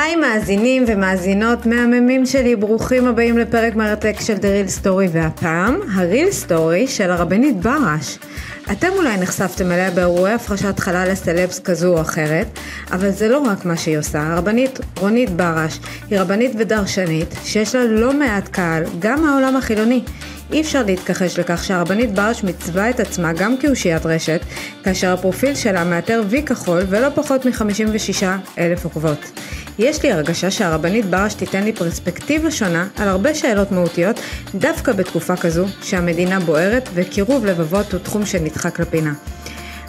היי מאזינים ומאזינות מהממים שלי, ברוכים הבאים לפרק מרתק של The Real Story והפעם, ה-Real Story של הרבנית ברש. אתם אולי נחשפתם אליה באירועי הפרשת חלל לסלבס כזו או אחרת, אבל זה לא רק מה שהיא עושה. הרבנית רונית ברש היא רבנית ודרשנית שיש לה לא מעט קהל, גם מהעולם החילוני. אי אפשר להתכחש לכך שהרבנית ברש מצווה את עצמה גם כאושיית רשת, כאשר הפרופיל שלה מאתר וי כחול ולא פחות מ-56 אלף עוקבות. יש לי הרגשה שהרבנית ברש תיתן לי פרספקטיבה שונה על הרבה שאלות מהותיות, דווקא בתקופה כזו שהמדינה בוערת וקירוב לבבות הוא תחום שנדחק לפינה.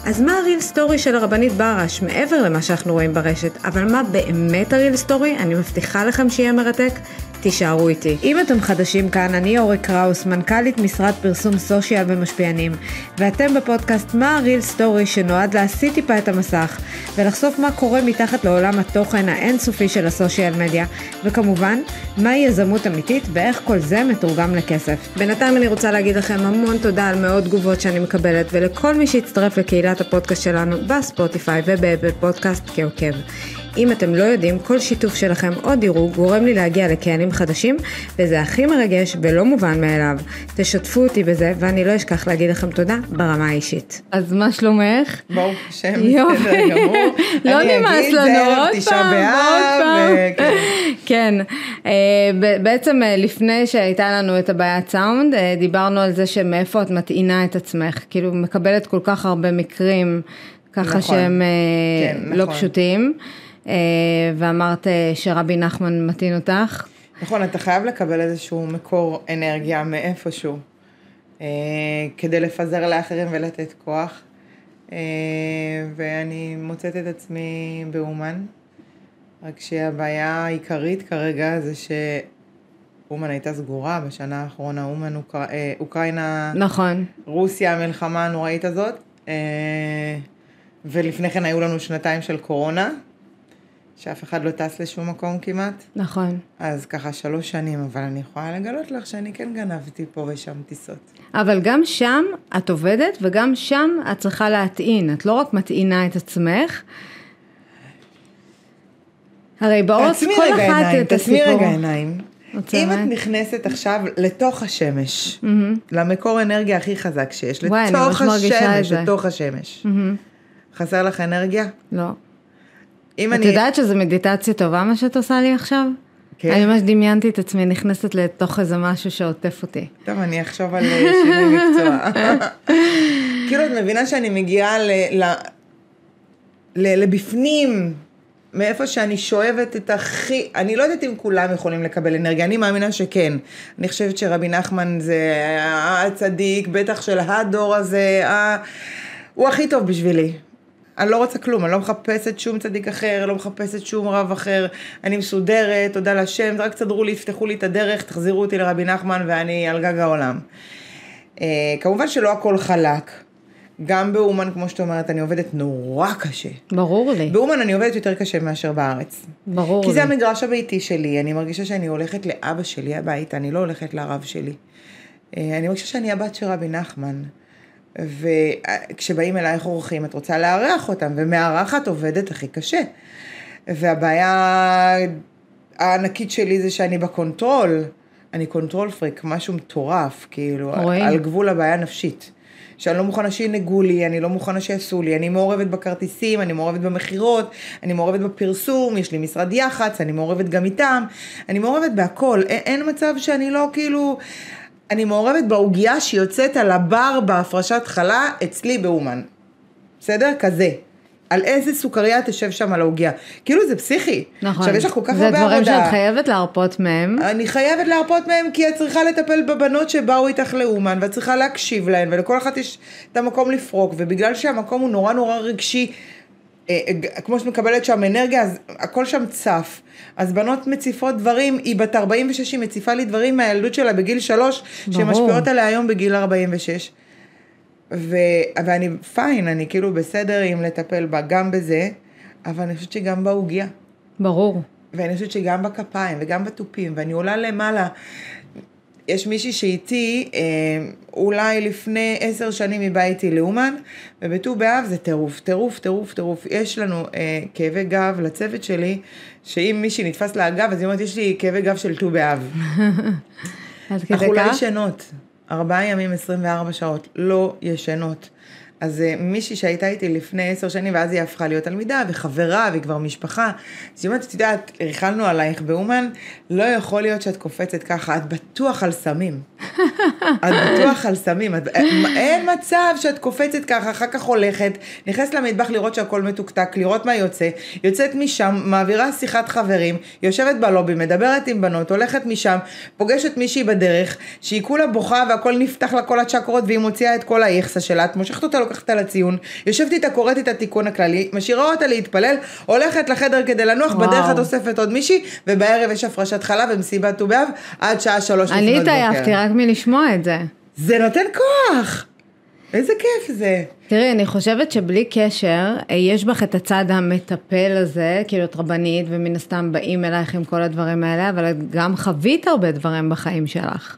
אז מה ה real story של הרבנית ברש, מעבר למה שאנחנו רואים ברשת, אבל מה באמת ה real story? אני מבטיחה לכם שיהיה מרתק. תישארו איתי. אם אתם חדשים כאן, אני אורי קראוס, מנכ"לית משרד פרסום סושיאל ומשפיענים, ואתם בפודקאסט מה ה real story שנועד להסיט טיפה את המסך, ולחשוף מה קורה מתחת לעולם התוכן האינסופי של הסושיאל מדיה, וכמובן, מהי יזמות אמיתית ואיך כל זה מתורגם לכסף. בינתיים אני רוצה להגיד לכם המון תודה על מאות תגובות שאני מקבלת, ולכל מי שהצטרף לקהילת הפודקאסט שלנו בספוטיפיי ובאפל פודקאסט כעוקב. אם אתם לא יודעים, כל שיתוף שלכם או דירוג גורם לי להגיע לקהלים חדשים, וזה הכי מרגש ולא מובן מאליו. תשתפו אותי בזה, ואני לא אשכח להגיד לכם תודה ברמה האישית. אז מה שלומך? ברוך השם, בסדר גמור. לא נמאס לנו, עוד פעם, עוד פעם. כן, אה, בעצם אה, לפני שהייתה לנו את הבעיית סאונד, אה, דיברנו על זה שמאיפה את מטעינה את עצמך, כאילו מקבלת כל כך הרבה מקרים. ככה נכון, שהם כן, לא נכון. פשוטים. אה, ואמרת אה, שרבי נחמן מתאים אותך. נכון, אתה חייב לקבל איזשהו מקור אנרגיה מאיפשהו, אה, כדי לפזר לאחרים ולתת כוח. ואני מוצאת את עצמי באומן, רק שהבעיה העיקרית כרגע זה שאומן הייתה סגורה בשנה האחרונה, אומן אוקר... אוקראינה, נכון, רוסיה, המלחמה הנוראית הזאת, ולפני כן היו לנו שנתיים של קורונה. שאף אחד לא טס לשום מקום כמעט. נכון. אז ככה שלוש שנים, אבל אני יכולה לגלות לך שאני כן גנבתי פה ושם טיסות. אבל גם שם את עובדת וגם שם את צריכה להטעין, את לא רק מטעינה את עצמך. הרי בראש כל אחת עיניים, את הסיפור. תעצמי רגע עיניים. אם את נכנסת עכשיו לתוך השמש, mm-hmm. למקור אנרגיה הכי חזק שיש, וואי, לתוך השמש, לתוך השמש, mm-hmm. חסר לך אנרגיה? לא. אם את אני... יודעת שזו מדיטציה טובה מה שאת עושה לי עכשיו? כן. אני ממש דמיינתי את עצמי נכנסת לתוך איזה משהו שעוטף אותי. טוב, אני אחשוב על אה, שינוי מקצוע. כאילו, את מבינה שאני מגיעה ל... ל... ל... לבפנים, מאיפה שאני שואבת את הכי, אני לא יודעת אם כולם יכולים לקבל אנרגיה, אני מאמינה שכן. אני חושבת שרבי נחמן זה הצדיק, בטח של הדור הזה, ה... הוא הכי טוב בשבילי. אני לא רוצה כלום, אני לא מחפשת שום צדיק אחר, לא מחפשת שום רב אחר, אני מסודרת, תודה לשם, רק תסדרו לי, יפתחו לי את הדרך, תחזירו אותי לרבי נחמן ואני על גג העולם. Uh, כמובן שלא הכל חלק. גם באומן, כמו שאת אומרת, אני עובדת נורא קשה. ברור לי. באומן אני עובדת יותר קשה מאשר בארץ. ברור כי לי. כי זה המגרש הביתי שלי, אני מרגישה שאני הולכת לאבא שלי הביתה, אני לא הולכת לרב שלי. Uh, אני מרגישה שאני הבת של רבי נחמן. וכשבאים אלייך אורחים, את רוצה לארח אותם, ומארחת עובדת הכי קשה. והבעיה הענקית שלי זה שאני ב control, אני control freak, משהו מטורף, כאילו, רואים. על גבול הבעיה הנפשית. שאני לא מוכנה שינהגו לי, אני לא מוכנה שיעשו לי, אני מעורבת בכרטיסים, אני מעורבת במכירות, אני מעורבת בפרסום, יש לי משרד יח"צ, אני מעורבת גם איתם, אני מעורבת בהכל, אין, אין מצב שאני לא כאילו, אני מעורבת בעוגיה שיוצאת על הבר בהפרשת חלה אצלי באומן. בסדר? כזה. על איזה סוכריה תשב שם על העוגיה. כאילו זה פסיכי. נכון. עכשיו יש לך כל כך הרבה עבודה. זה דברים שאת חייבת להרפות מהם. אני חייבת להרפות מהם כי את צריכה לטפל בבנות שבאו איתך לאומן ואת צריכה להקשיב להן ולכל אחת יש את המקום לפרוק ובגלל שהמקום הוא נורא נורא רגשי כמו שאת מקבלת שם אנרגיה, אז הכל שם צף. אז בנות מציפות דברים, היא בת 46, היא מציפה לי דברים מהילדות שלה בגיל 3, שמשפיעות עליה היום בגיל 46. ו... ואני פיין, אני כאילו בסדר עם לטפל בה גם בזה, אבל אני חושבת שגם בעוגיה. ברור. ואני חושבת שגם בכפיים וגם בתופים, ואני עולה למעלה. יש מישהי שאיתי, אה, אולי לפני עשר שנים היא באה איתי לאומן, ובט"ו באב זה טירוף, טירוף, טירוף, טירוף. יש לנו אה, כאבי גב לצוות שלי, שאם מישהי נתפס לה הגב, אז היא אומרת, יש לי כאבי גב של ט"ו באב. עד כדי אנחנו לא כך? ישנות, ארבעה ימים, 24 שעות, לא ישנות. אז אה, מישהי שהייתה איתי לפני עשר שנים, ואז היא הפכה להיות תלמידה וחברה, והיא כבר משפחה. אז היא אומרת, את יודעת, ריכלנו עלייך באומן, לא יכול להיות שאת קופצת ככה, את בטוח על סמים. את בטוח על סמים, את, אין מצב שאת קופצת ככה, אחר כך הולכת, נכנסת למטבח לראות שהכל מתוקתק, לראות מה יוצא, יוצאת משם, מעבירה שיחת חברים, יושבת בלובי, מדברת עם בנות, הולכת משם, פוגשת מישהי בדרך, שהיא כולה בוכה והכל נפתח לה כל הצ'קרות והיא מוציאה את כל האיכסה שלה, את מושכת אותה, לוקחת אותה לציון, יושבת איתה, קוראת את התיקון הכללי, משאירה אותה להתפלל, הולכת לחדר כדי לנוח, וואו. בדרך את אוספת עוד מישהי, ובערב יש הפרשת חלב ומסיבת ט"ו באב, עד שעה שלוש לפנות אני בוקר. רק מלשמוע את זה. זה נותן כוח. איזה כיף זה. תראי, אני חושבת שבלי קשר, אה, יש בך את הצד המטפל הזה, כאילו את רבנית, ומן הסתם באים אלייך עם כל הדברים האלה, אבל את גם חווית הרבה דברים בחיים שלך.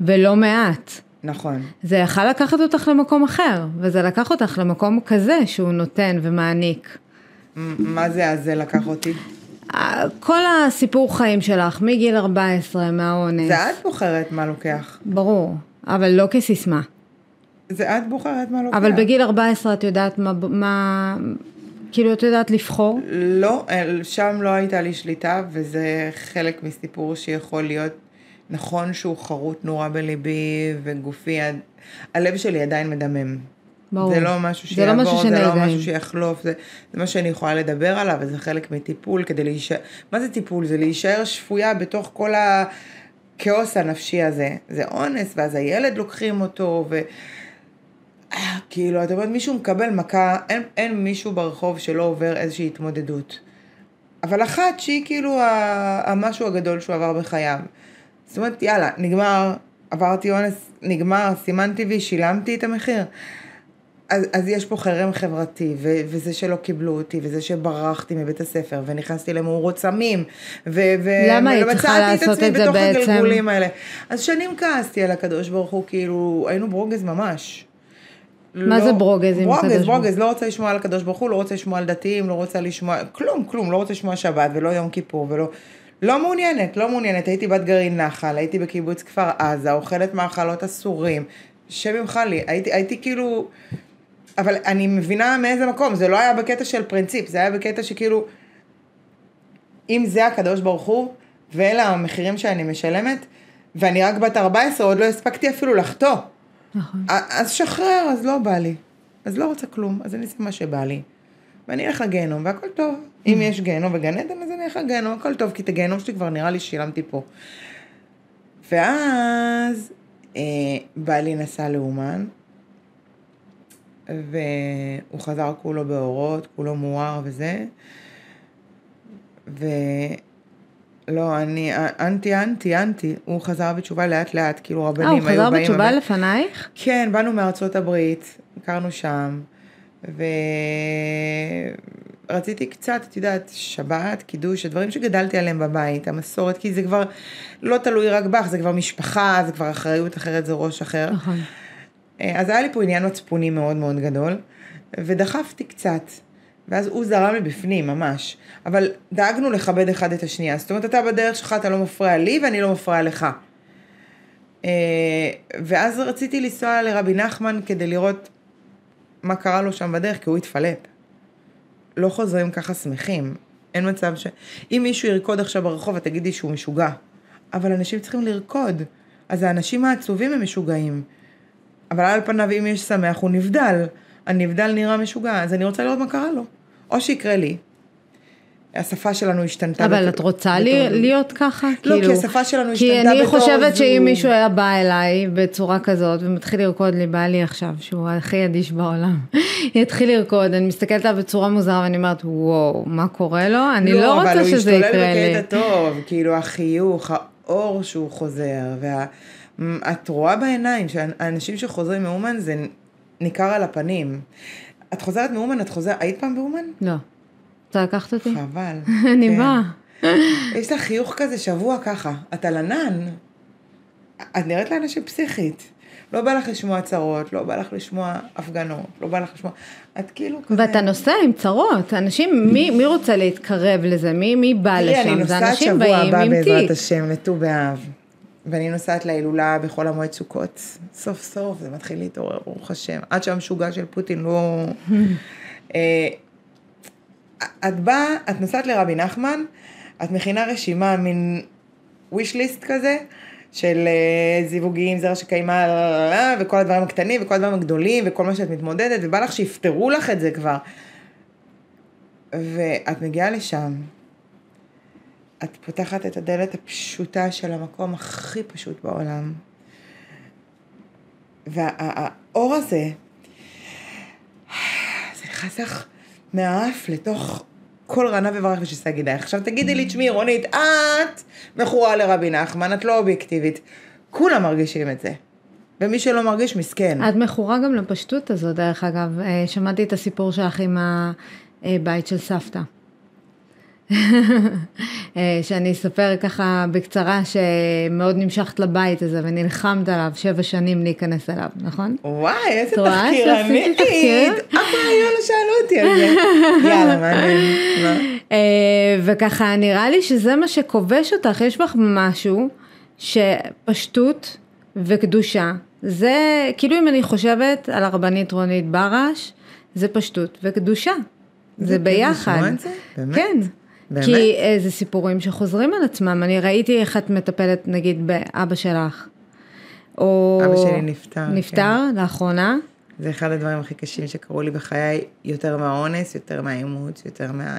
ולא מעט. נכון. זה יכל לקחת אותך למקום אחר, וזה לקח אותך למקום כזה שהוא נותן ומעניק. מה זה אז זה לקח אותי? כל הסיפור חיים שלך, מגיל 14, מהאונס, זה את בוחרת מה לוקח. ברור, אבל לא כסיסמה. זה את בוחרת מה לוקח. אבל בגיל 14 את יודעת מה, מה, כאילו את יודעת לבחור? לא, שם לא הייתה לי שליטה, וזה חלק מסיפור שיכול להיות נכון שהוא חרוט נורא בליבי וגופי, הלב שלי עדיין מדמם. ברור. זה לא משהו זה לא משהו שיעבור, זה לא. משהו שיחלוף, זה, זה מה שאני יכולה לדבר עליו, וזה חלק מטיפול כדי להישאר, מה זה טיפול? זה להישאר שפויה בתוך כל הכאוס הנפשי הזה. זה אונס, ואז הילד לוקחים אותו, ו... אה, כאילו, את אומרת, מישהו מקבל מכה, אין, אין מישהו ברחוב שלא עובר איזושהי התמודדות. אבל אחת שהיא כאילו המשהו הגדול שהוא עבר בחייו. זאת אומרת, יאללה, נגמר, עברתי אונס, נגמר, סימנתי וי, שילמתי את המחיר. אז, אז יש פה חרם חברתי, ו- וזה שלא קיבלו אותי, וזה שברחתי מבית הספר, ונכנסתי למאורות סמים, ו- ו- למה היית צריכה ומצאתי את את בתוך בעצם? הגלגולים האלה. אז שנים כעסתי על הקדוש ברוך הוא, כאילו, היינו ברוגז ממש. מה זה ברוגז עם ברוגז, הקדוש ברוך ברוגז, לא רוצה לשמוע על הקדוש ברוך הוא, לא רוצה לשמוע על דתיים, לא רוצה לשמוע, כלום, כלום, לא רוצה לשמוע שבת ולא יום כיפור ולא... לא מעוניינת, לא מעוניינת, הייתי בת גרעין נחל, הייתי בקיבוץ כפר עזה, אוכלת מאכלות אסורים, שם ימך לי, הייתי, הייתי כאילו... אבל אני מבינה מאיזה מקום, זה לא היה בקטע של פרינציפ, זה היה בקטע שכאילו, אם זה הקדוש ברוך הוא, ואלה המחירים שאני משלמת, ואני רק בת 14, עוד לא הספקתי אפילו לחטוא. נכון. אז שחרר, אז לא בא לי. אז לא רוצה כלום, אז אני אעשה מה שבא לי. ואני אלך לגיהנום, והכל טוב. אם יש גיהנום וגן עדן, אז אני אלך לגיהנום, הכל טוב, כי את הגיהנום שלי כבר נראה לי ששילמתי פה. ואז אה, בעלי נסע לאומן, והוא חזר כולו באורות, כולו מואר וזה. ולא, אני אנטי, אנטי, אנטי. הוא חזר בתשובה לאט לאט, כאילו אה, רבנים הוא היו באים... חזר בתשובה אבל- לפנייך? כן, באנו מארצות הברית, הכרנו שם, ורציתי קצת, את יודעת, שבת, קידוש, הדברים שגדלתי עליהם בבית, המסורת, כי זה כבר לא תלוי רק בך, זה כבר משפחה, זה כבר אחריות אחרת, זה ראש אחר. נכון. אה, אז היה לי פה עניין מצפוני מאוד מאוד גדול, ודחפתי קצת. ואז הוא זרם מבפנים, ממש. אבל דאגנו לכבד אחד את השנייה. זאת אומרת, אתה בדרך שלך, אתה לא מפריע לי ואני לא מפריע לך. אה, ואז רציתי לנסוע לרבי נחמן כדי לראות מה קרה לו שם בדרך, כי הוא התפלפ. לא חוזרים ככה שמחים. אין מצב ש... אם מישהו ירקוד עכשיו ברחוב, את תגידי שהוא משוגע. אבל אנשים צריכים לרקוד. אז האנשים העצובים הם משוגעים. אבל על פניו, אם יש שמח, הוא נבדל. הנבדל נראה משוגע, אז אני רוצה לראות מה קרה לו. או שיקרה לי. השפה שלנו השתנתה. אבל בת- את רוצה בתור- לי- להיות ככה? לא, כאילו- כי השפה שלנו כי השתנתה אני בתור חושבת שאם זוג. מישהו היה בא אליי בצורה כזאת ומתחיל לרקוד לי, בא לי עכשיו, שהוא הכי אדיש בעולם, יתחיל לרקוד, אני מסתכלת עליו בצורה מוזרה ואני אומרת, וואו, מה קורה לו? אני לא רוצה שזה יקרה אבל הוא לי. השתולל בקטע טוב, כאילו החיוך, האור שהוא חוזר, ואת רואה בעיניים שהאנשים שחוזרים מאומן זה ניכר על הפנים. את חוזרת מאומן, את חוזרת, היית פעם באומן? לא. רוצה לקחת אותי? חבל. אני כן. באה. יש לך חיוך כזה שבוע ככה, את על ענן. את נראית לאנשים פסיכית. לא בא לך לשמוע הצהרות, לא בא לך לשמוע הפגנות, לא בא לך לשמוע... את כאילו כזה... ואתה נוסע עם צרות, אנשים, מי, מי רוצה להתקרב לזה? מי, מי בא תראי, אני לשם? זה נוסעת אנשים שבוע באים הבא עם בעזרת תיק. השם לט"ו באב, ואני נוסעת להילולה בחול המועד סוכות. סוף סוף זה מתחיל להתעורר, ברוך השם. עד שהמשוגע של פוטין לא... אה, את באה, את נוסעת לרבי נחמן, את מכינה רשימה, מין wish list כזה, של אה, זיווגים, זרע שקיימה, לא, וכל הדברים הקטנים, וכל הדברים הגדולים, וכל מה שאת מתמודדת, ובא לך שיפתרו לך את זה כבר. ואת מגיעה לשם, את פותחת את הדלת הפשוטה של המקום הכי פשוט בעולם. והאור הזה, זה נכנס לך מהאף לתוך כל רנה וברך ושסה גידי. עכשיו תגידי לי, תשמעי רונית, את מכורה לרבי נחמן, את לא אובייקטיבית. כולם מרגישים את זה. ומי שלא מרגיש, מסכן. את מכורה גם לפשטות הזו, דרך אגב. אה, שמעתי את הסיפור שלך עם הבית של סבתא. אה, שאני אספר ככה בקצרה שמאוד נמשכת לבית הזה ונלחמת עליו שבע שנים להיכנס אליו, נכון? וואי, איזה תחקירנית. אף רעיון לא שאלו אותי על זה. יאללה, מעניין. אה, וככה נראה לי שזה מה שכובש אותך, יש בך משהו שפשטות וקדושה, זה כאילו אם אני חושבת על הרבנית רונית ברש, זה פשטות וקדושה, זה ביחד. באמת? כן. באמת? כי אה, זה סיפורים שחוזרים על עצמם, אני ראיתי איך את מטפלת נגיד באבא שלך. או... אבא שלי נפטר, כן. נפטר לאחרונה. זה אחד הדברים הכי קשים שקרו לי בחיי, יותר מהאונס, יותר מהאימוץ, יותר מה...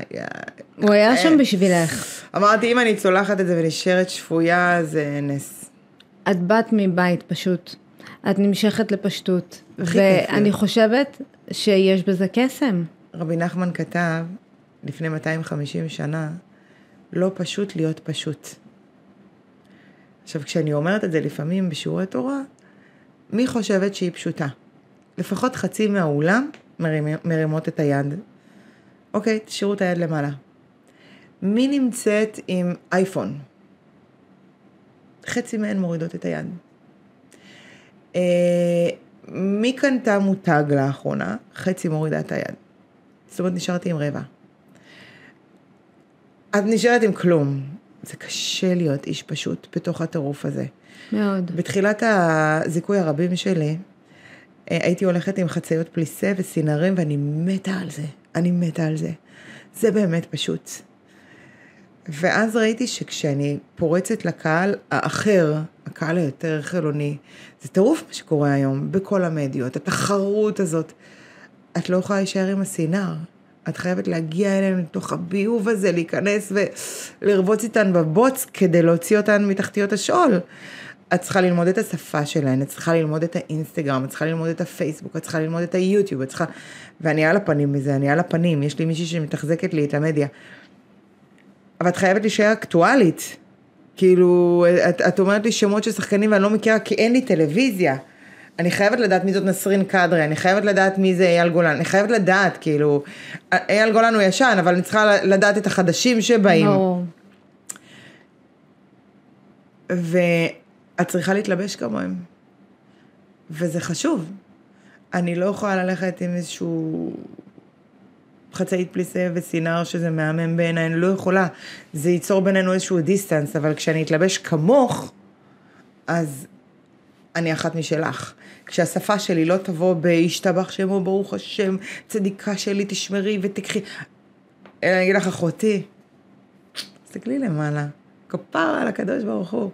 הוא היה שם אה. בשבילך. אמרתי, אם אני צולחת את זה ונשארת שפויה, זה נס. את באת מבית פשוט, את נמשכת לפשטות, ואני. חושבת שיש בזה קסם. רבי נחמן כתב, לפני 250 שנה, לא פשוט להיות פשוט. עכשיו, כשאני אומרת את זה לפעמים בשיעורי תורה, מי חושבת שהיא פשוטה? לפחות חצי מהאולם מרימ- מרימות את היד. אוקיי, תשאירו את היד למעלה. מי נמצאת עם אייפון? חצי מהן מורידות את היד. אה, מי קנתה מותג לאחרונה? חצי מורידה את היד. זאת אומרת, נשארתי עם רבע. את נשארת עם כלום. זה קשה להיות איש פשוט בתוך הטירוף הזה. מאוד. בתחילת הזיכוי הרבים שלי, אה, הייתי הולכת עם חצאיות פליסה וסינרים, ואני מתה על זה. אני מתה על זה. זה באמת פשוט. ואז ראיתי שכשאני פורצת לקהל האחר, הקהל היותר חילוני, זה טירוף מה שקורה היום בכל המדיות, התחרות הזאת. את לא יכולה להישאר עם הסינר. את חייבת להגיע אליהם לתוך הביוב הזה, להיכנס ולרבוץ איתן בבוץ כדי להוציא אותן מתחתיות השאול. את צריכה ללמוד את השפה שלהן, את צריכה ללמוד את האינסטגרם, את צריכה ללמוד את הפייסבוק, את צריכה ללמוד את היוטיוב, את צריכה... ואני על הפנים מזה, אני על הפנים, יש לי מישהי שמתחזקת לי את המדיה. אבל את חייבת להישאר אקטואלית. כאילו, את, את אומרת לי שמות של שחקנים ואני לא מכירה כי אין לי טלוויזיה. אני חייבת לדעת מי זאת נסרין קדרי, אני חייבת לדעת מי זה אייל גולן, אני חייבת לדעת, כאילו, אייל גולן הוא ישן, אבל אני צריכה לדעת את החדשים שבאים. ברור. ואת צריכה להתלבש כמוהם. וזה חשוב. אני לא יכולה ללכת עם איזשהו חצאית פליסה וסינר שזה מהמם בעיניי, אני לא יכולה. זה ייצור בינינו איזשהו דיסטנס, אבל כשאני אתלבש כמוך, אז אני אחת משלך. כשהשפה שלי לא תבוא בהשתבח שמו ברוך השם, צדיקה שלי תשמרי ותקחי. אלא אני אגיד לך, אחותי, תסתכלי למעלה, כפרה על הקדוש ברוך הוא.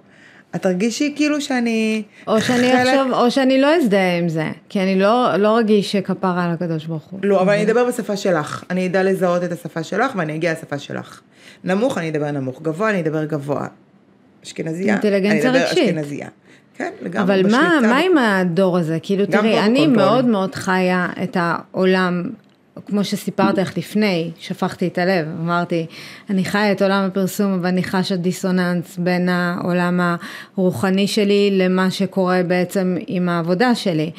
את תרגישי כאילו שאני... או שאני חלק- אחשוב, או שאני לא אזדהה עם זה, כי אני לא, לא רגיש שכפרה על הקדוש ברוך הוא. לא, אבל אני אדבר בשפה שלך. אני אדע לזהות את השפה שלך ואני אגיע לשפה שלך. נמוך, אני אדבר נמוך. גבוה, אני אדבר גבוה. אשכנזייה, אני אדבר רגשית. אשכנזייה. כן, לגמרי. אבל מה, בשליטה. מה עם הדור הזה? כאילו, תראי, אני. מאוד מאוד חיה את העולם, כמו שסיפרתי לך לפני, שפכתי את הלב, אמרתי, אני חיה את עולם הפרסום, אבל אני חשה דיסוננס בין העולם הרוחני שלי למה שקורה בעצם עם העבודה שלי.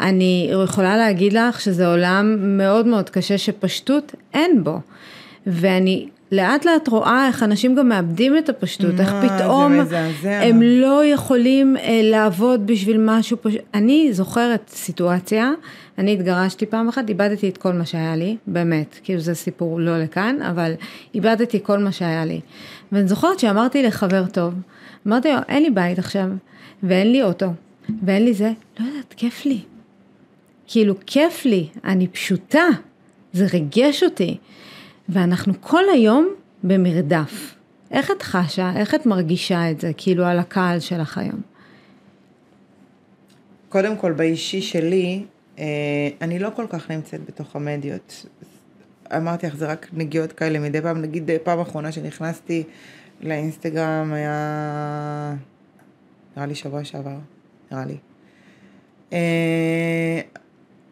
אני יכולה להגיד לך שזה עולם מאוד מאוד קשה שפשטות אין בו. ואני לאט לאט רואה איך אנשים גם מאבדים את הפשטות, איך זה פתאום. הם לא יכולים אה, לעבוד בשביל משהו פשוט. אני זוכרת סיטואציה, אני התגרשתי פעם אחת, איבדתי את כל מה שהיה לי, באמת, כאילו זה סיפור לא לכאן, אבל איבדתי כל מה שהיה לי. ואני זוכרת שאמרתי לחבר טוב, אמרתי לו, אין לי בית עכשיו, ואין לי אוטו, ואין לי זה, לא יודעת, כיף לי. כאילו, כיף לי, אני פשוטה, זה ריגש אותי. ואנחנו כל היום במרדף. איך את חשה, איך את מרגישה את זה, כאילו, על הקהל שלך היום? קודם כל, באישי שלי, אה, אני לא כל כך נמצאת בתוך המדיות. אמרתי לך, זה רק נגיעות כאלה מדי פעם. נגיד, פעם אחרונה שנכנסתי לאינסטגרם היה... נראה לי שבוע שעבר, נראה לי.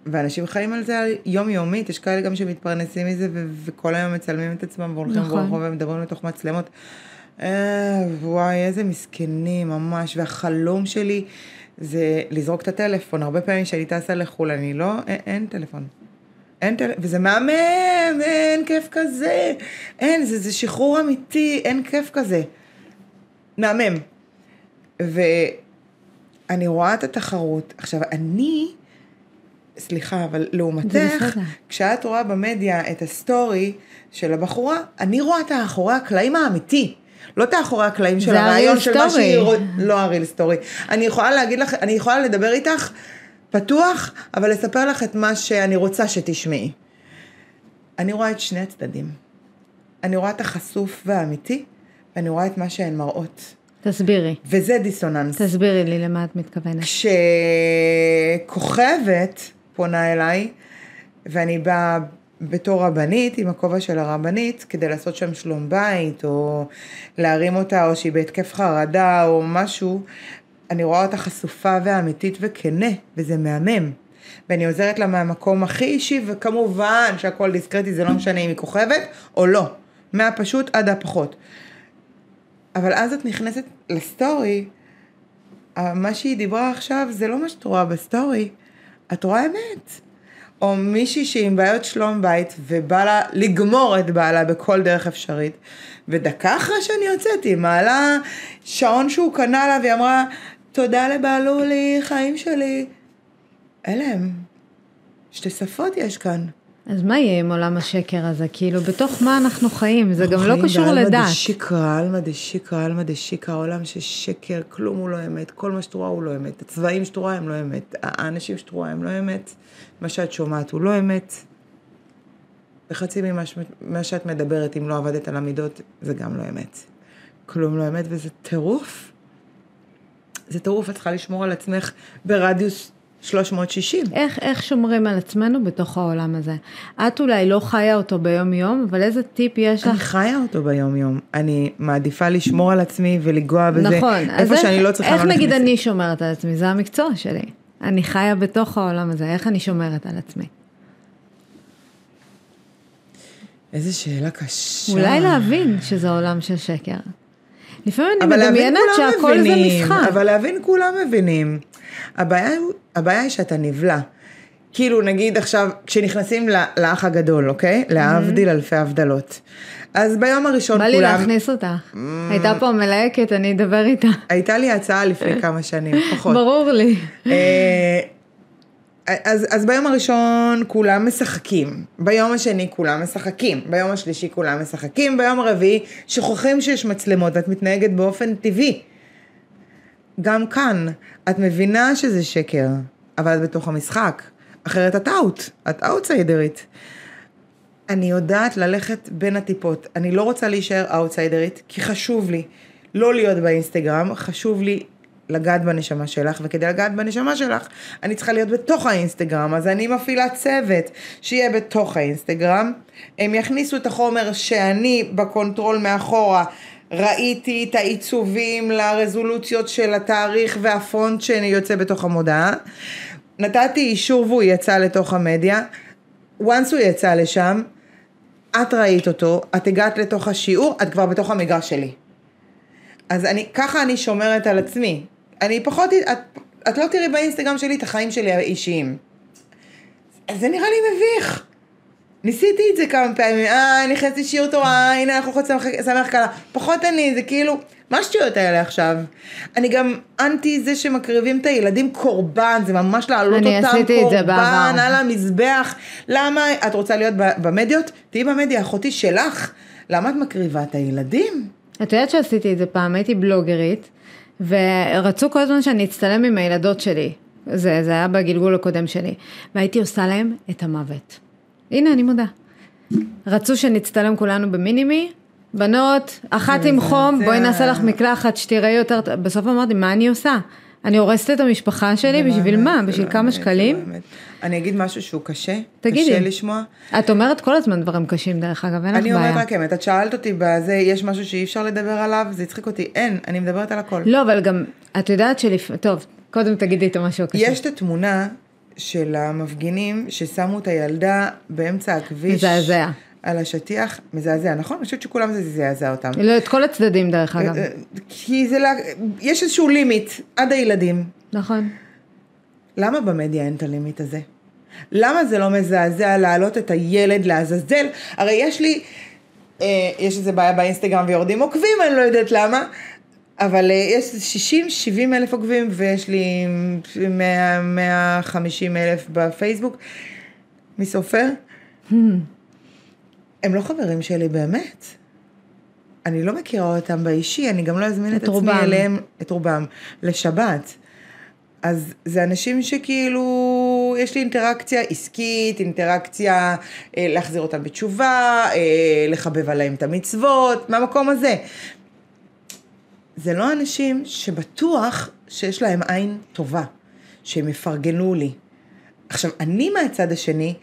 ואנשים חיים על זה יומיומית, יש כאלה גם שמתפרנסים מזה ו- וכל היום מצלמים את עצמם והולכים נכון. ברחוב ומדברים לתוך מצלמות. אה, וואי, איזה מסכנים, ממש. והחלום שלי זה לזרוק את הטלפון. הרבה פעמים כשאני טסה לחו"ל, אני לא, אין, אין טלפון. אין טלפון, וזה מהמם, אין כיף כזה. אין, זה, זה שחרור אמיתי, אין כיף כזה. מהמם. ואני רואה את התחרות. עכשיו, אני, סליחה, אבל לעומתך. כשאת רואה במדיה את הסטורי של הבחורה, אני רואה את האחורי הקלעים האמיתי. לא את האחורי הקלעים של הרעיון של מה. שהיא רוצה, לא ה real story. אני יכולה להגיד לך, אני יכולה לדבר איתך פתוח, אבל לספר לך את מה שאני רוצה שתשמעי. אני רואה את שני הצדדים. אני רואה את החשוף והאמיתי, ואני רואה את מה שהן מראות. תסבירי, וזה דיסוננס. תסבירי לי למה את מתכוונת. כשכוכבת פונה אליי, ואני באה בתור רבנית, עם הכובע של הרבנית, כדי לעשות שם שלום בית, או להרים אותה, או שהיא בהתקף חרדה, או משהו, אני רואה אותה חשופה ואמיתית וכנה, וזה מהמם. ואני עוזרת לה מהמקום הכי אישי, וכמובן שהכל דיסקרטי, זה לא משנה אם היא כוכבת או לא. מהפשוט עד הפחות. אבל אז את נכנסת לסטורי, מה שהיא דיברה עכשיו זה לא מה שאת רואה בסטורי, את רואה אמת. או מישהי שהיא עם בעיות שלום בית ובא לה לגמור את בעלה בכל דרך אפשרית. ודקה אחרי שאני יוצאת היא מעלה שעון שהוא קנה לה והיא אמרה תודה לבעלולי, חיים שלי. אלה הם. שתי שפות יש כאן. אז מה יהיה עם עולם השקר הזה? כאילו, בתוך מה אנחנו חיים? זה גם לא חיים קשור לדת. דשיקרא, עלמא דשיקרא, עלמא דשיקרא, עולם של שקר, כלום הוא לא אמת, כל מה שאת רואה הוא לא אמת, הצבעים שאת רואה הם לא אמת, האנשים שאת רואה הם לא אמת, מה שאת שומעת הוא לא אמת, וחצי ממה שאת מדברת, אם לא עבדת על המידות, זה גם לא אמת. כלום לא אמת, וזה טירוף. זה טירוף, את צריכה לשמור על עצמך ברדיוס 360. איך, איך שומרים על עצמנו בתוך העולם הזה? את אולי לא חיה אותו ביום יום, אבל איזה טיפ יש אני לך? חיה אותו ביום יום. אני מעדיפה לשמור על עצמי ולגוע בזה. נכון, איפה איך, שאני לא צריכה איך לא נגיד. אני שומרת על עצמי? זה המקצוע שלי. אני חיה בתוך העולם הזה, איך אני שומרת על עצמי? איזה שאלה קשה. אולי להבין שזה עולם של שקר. לפעמים אני מדמיינת שהכל זה משחק. אבל להבין כולם מבינים. הבעיה, הבעיה היא שאתה נבלע. כאילו נגיד עכשיו, כשנכנסים לאח הגדול, אוקיי? להבדיל אלפי הבדלות. אז ביום הראשון בא כולם... לי להכניס אותך. הייתה פה מלהקת, אני אדבר איתה. הייתה לי הצעה לפני כמה שנים, פחות. ברור לי. אז, אז ביום הראשון כולם משחקים, ביום השני כולם משחקים, ביום השלישי כולם משחקים, ביום הרביעי שוכחים שיש מצלמות ואת מתנהגת באופן טבעי. גם כאן, את מבינה שזה שקר, אבל את בתוך המשחק, אחרת את out, את אאוטסיידרית. אני יודעת ללכת בין הטיפות, אני לא רוצה להישאר אאוטסיידרית, כי חשוב לי לא להיות באינסטגרם, חשוב לי לגעת בנשמה שלך, וכדי לגעת בנשמה שלך, אני צריכה להיות בתוך האינסטגרם, אז אני מפעילה צוות שיהיה בתוך האינסטגרם, הם יכניסו את החומר שאני ב control מאחורה, ראיתי את העיצובים לרזולוציות של התאריך והפונט שאני יוצא בתוך המודעה, נתתי אישור והוא יצא לתוך המדיה, once הוא יצא לשם, את ראית אותו, את הגעת לתוך השיעור, את כבר בתוך המגרש שלי. אז אני, ככה אני שומרת על עצמי. אני פחות, את, את לא תראי באינסטגרם שלי את החיים שלי האישיים. אז זה נראה לי מביך. ניסיתי את זה כמה פעמים, אה, אני נכנסתי שיעור תורה, הנה אנחנו יכולים לשמח קלה. פחות אני, זה כאילו, מה השטויות האלה עכשיו? אני גם אנטי זה שמקריבים את הילדים קורבן, זה ממש להעלות אני אותם עשיתי את זה קורבן בעבר. על המזבח. למה את רוצה להיות במדיות? תהיי במדיה, אחותי שלך. למה את מקריבה את הילדים? את יודעת שעשיתי את זה פעם, הייתי בלוגרית, ורצו כל הזמן שאני אצטלם עם הילדות שלי. זה, זה היה בגלגול הקודם שלי. והייתי עושה להם את המוות. הנה, אני מודה. רצו שנצטלם כולנו במינימי, בנות, אחת עם חום. בואי נעשה לך מקלחת שתראי יותר, טוב." בסוף אמרתי, מה אני עושה? אני הורסת את המשפחה שלי, בשביל מה? בשביל כמה שקלים? אני אגיד משהו שהוא קשה, תגידי. קשה לשמוע. את אומרת כל הזמן דברים קשים, דרך אגב, אין לך אני אומרת בעיה. רק אמת, את שאלת אותי בזה, יש משהו שאי אפשר לדבר עליו, זה הצחיק אותי, אין, אני מדברת על הכל. לא, אבל גם, את יודעת שלפ... טוב, קודם תגידי את המשהו הקשה. יש את התמונה של המפגינים ששמו את הילדה באמצע הכביש. מזעזע. על השטיח, מזעזע, נכון? אני חושבת שכולם זה זעזע אותם. לא, את כל הצדדים, דרך אגב. אה, כי זה, לה- יש איזשהו לימיט עד הילדים. נכון. למה במדיה אין את הלימיט הזה? למה זה לא מזעזע להעלות את הילד לעזאזל? הרי יש לי, אה, יש איזה בעיה באינסטגרם ויורדים עוקבים, אני לא יודעת למה, אבל אה, יש 60-70 אלף עוקבים ויש לי 100, 150 אלף בפייסבוק. מי סופר? הם לא חברים שלי באמת. אני לא מכירה אותם באישי, אני גם לא אזמין את, את עצמי. אליהם, את רובם, לשבת. אז זה אנשים שכאילו, יש לי אינטראקציה עסקית, אינטראקציה אה, להחזיר אותם בתשובה, אה, לחבב עליהם את המצוות, מהמקום הזה. זה לא אנשים שבטוח שיש להם עין טובה, שהם יפרגנו לי. עכשיו, אני מהצד השני,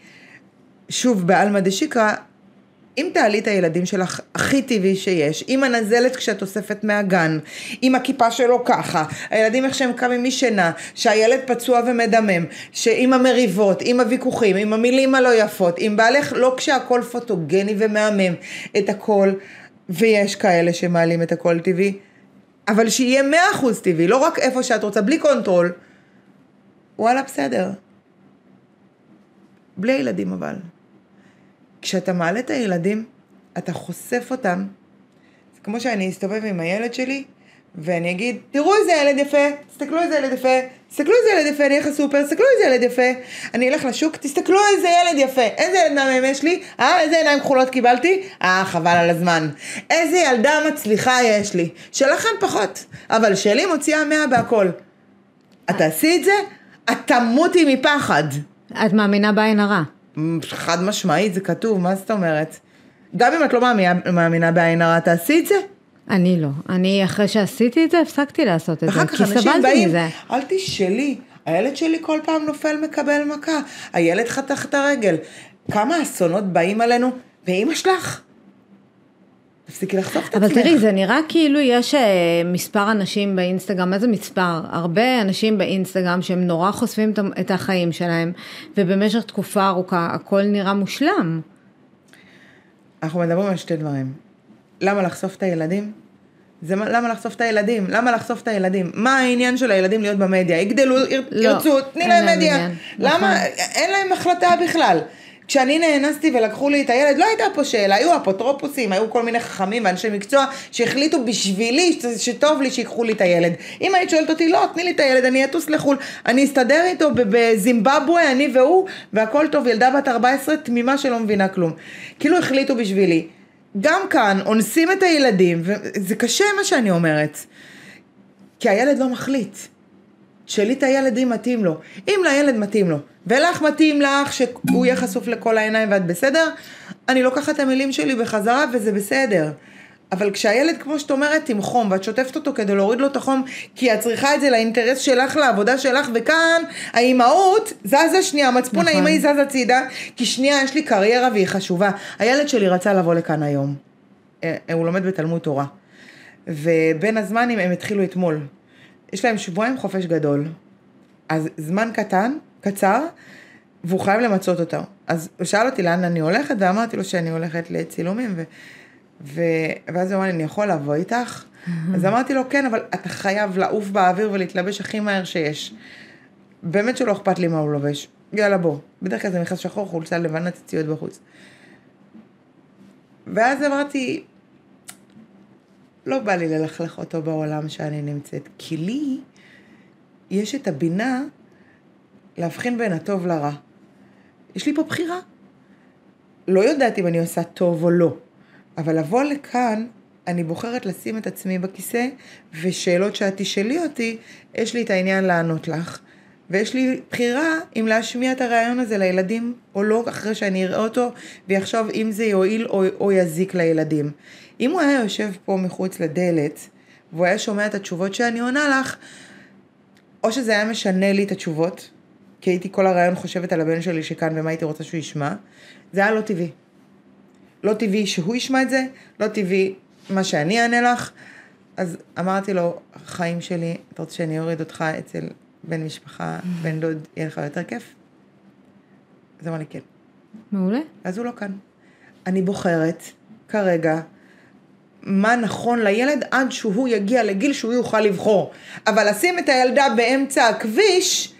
שוב, בעלמא דשיקרא, אם תעלי את הילדים שלך הכי טבעי שיש, עם הנזלת כשאת אוספת מהגן, עם הכיפה שלו ככה, הילדים איך שהם קמים משינה, שהילד פצוע ומדמם, שעם המריבות, עם הוויכוחים, עם המילים הלא יפות, עם בעלך, לא כשהכל פוטוגני ומהמם, את הכל, ויש כאלה שמעלים את הכל טבעי, אבל שיהיה מאה אחוז טבעי, לא רק איפה שאת רוצה, בלי control. וואלה, בסדר. בלי ילדים אבל. כשאתה מעלה את הילדים, אתה חושף אותם. זה כמו שאני אסתובב עם הילד שלי, ואני אגיד, תראו איזה ילד יפה, תסתכלו איזה ילד יפה, תסתכלו איזה ילד יפה, אני אלך לסופר, תסתכלו איזה ילד יפה, אני אלך לשוק, תסתכלו איזה ילד יפה, איזה ילד מהמם יש לי, אה, איזה עיניים כחולות קיבלתי, אה, חבל על הזמן. איזה ילדה מצליחה יש לי, שלכם פחות, אבל שלי מוציאה מאה בהכל. את תעשי את זה, את תמותי מפחד. את מאמינה בעין הרע. חד משמעית, זה כתוב, מה זאת אומרת? גם אם את לא מאמינה, מאמינה בעין הרע, תעשי את זה. אני לא. אני, אחרי שעשיתי את זה, הפסקתי לעשות את זה. כי סבלתי מזה. אל תשאלי, הילד שלי כל פעם נופל מקבל מכה, הילד חתך את הרגל. כמה אסונות באים עלינו, ואימא שלך? תפסיקי לחשוף את אבל עצמך. תראי, זה נראה כאילו יש אה, מספר אנשים באינסטגרם, איזה מספר? הרבה אנשים באינסטגרם שהם נורא חושפים את החיים שלהם, ובמשך תקופה ארוכה הכל נראה מושלם. אנחנו מדברים על שתי דברים. למה לחשוף את הילדים? זה מה- למה לחשוף את הילדים? למה לחשוף את הילדים? מה העניין של הילדים להיות במדיה? יגדלו, לא, ירצו, תני אין להם מדיה. למה? נכון. אין להם החלטה בכלל. כשאני נאנסתי ולקחו לי את הילד, לא הייתה פה שאלה, היו אפוטרופוסים, היו כל מיני חכמים ואנשי מקצוע שהחליטו בשבילי שטוב לי שיקחו לי את הילד. אם היית שואלת אותי, לא, תני לי את הילד, אני אטוס לחו"ל, אני אסתדר איתו בזימבבואה, אני והוא, והכל טוב, ילדה בת 14 תמימה שלא מבינה כלום. כאילו החליטו בשבילי. גם כאן אונסים את הילדים, וזה קשה מה שאני אומרת. כי הילד לא מחליט. תשאלי את הילד אם מתאים לו. אם לילד מתאים לו, ולך מתאים לך שהוא יהיה חשוף לכל העיניים ואת בסדר, אני לוקחת את המילים שלי בחזרה וזה בסדר. אבל כשהילד, כמו שאת אומרת, עם חום, ואת שוטפת אותו כדי להוריד לו את החום, כי את צריכה את זה לאינטרס שלך, לעבודה שלך, וכאן האימהות זזה שנייה, מצפון נכון. האימהי זז הצידה, כי שנייה, יש לי קריירה והיא חשובה. הילד שלי רצה לבוא לכאן היום. אה, הוא לומד בתלמוד תורה. ובין הזמנים הם התחילו אתמול. יש להם שבועיים חופש גדול. אז זמן קטן, קצר, והוא חייב למצות אותו. אז הוא שאל אותי לאן אני הולכת, ואמרתי לו שאני הולכת לצילומים, ו... ו... ואז הוא אמר לי, אני יכול לבוא איתך? אז אמרתי לו, כן, אבל אתה חייב לעוף באוויר ולהתלבש הכי מהר שיש. באמת שלא אכפת לי מה הוא לובש. יאללה, בוא. בדרך כלל זה מכנס שחור, חולצה לבנה, ציציות בחוץ. ואז אמרתי, לא בא לי ללכלך אותו בעולם שאני נמצאת, כי לי יש את הבינה להבחין בין הטוב לרע. יש לי פה בחירה. לא יודעת אם אני עושה טוב או לא, אבל לבוא לכאן, אני בוחרת לשים את עצמי בכיסא, ושאלות שאת תשאלי אותי, יש לי את העניין לענות לך. ויש לי בחירה אם להשמיע את הרעיון הזה לילדים או לא, אחרי שאני אראה אותו ויחשוב אם זה יועיל או, או יזיק לילדים. אם הוא היה יושב פה מחוץ לדלת, והוא היה שומע את התשובות שאני עונה לך, או שזה היה משנה לי את התשובות, כי הייתי כל הרעיון חושבת על הבן שלי שכאן ומה הייתי רוצה שהוא ישמע, זה היה לא טבעי. לא טבעי שהוא ישמע את זה, לא טבעי מה שאני אענה לך. אז אמרתי לו, חיים שלי, אתה רוצה שאני אוריד אותך אצל בן משפחה, בן דוד, יהיה לך יותר כיף? אז אמר לי כן. מעולה. אז הוא לא כאן. אני בוחרת כרגע מה נכון לילד עד שהוא יגיע לגיל שהוא יוכל לבחור. אבל לשים את הילדה באמצע הכביש,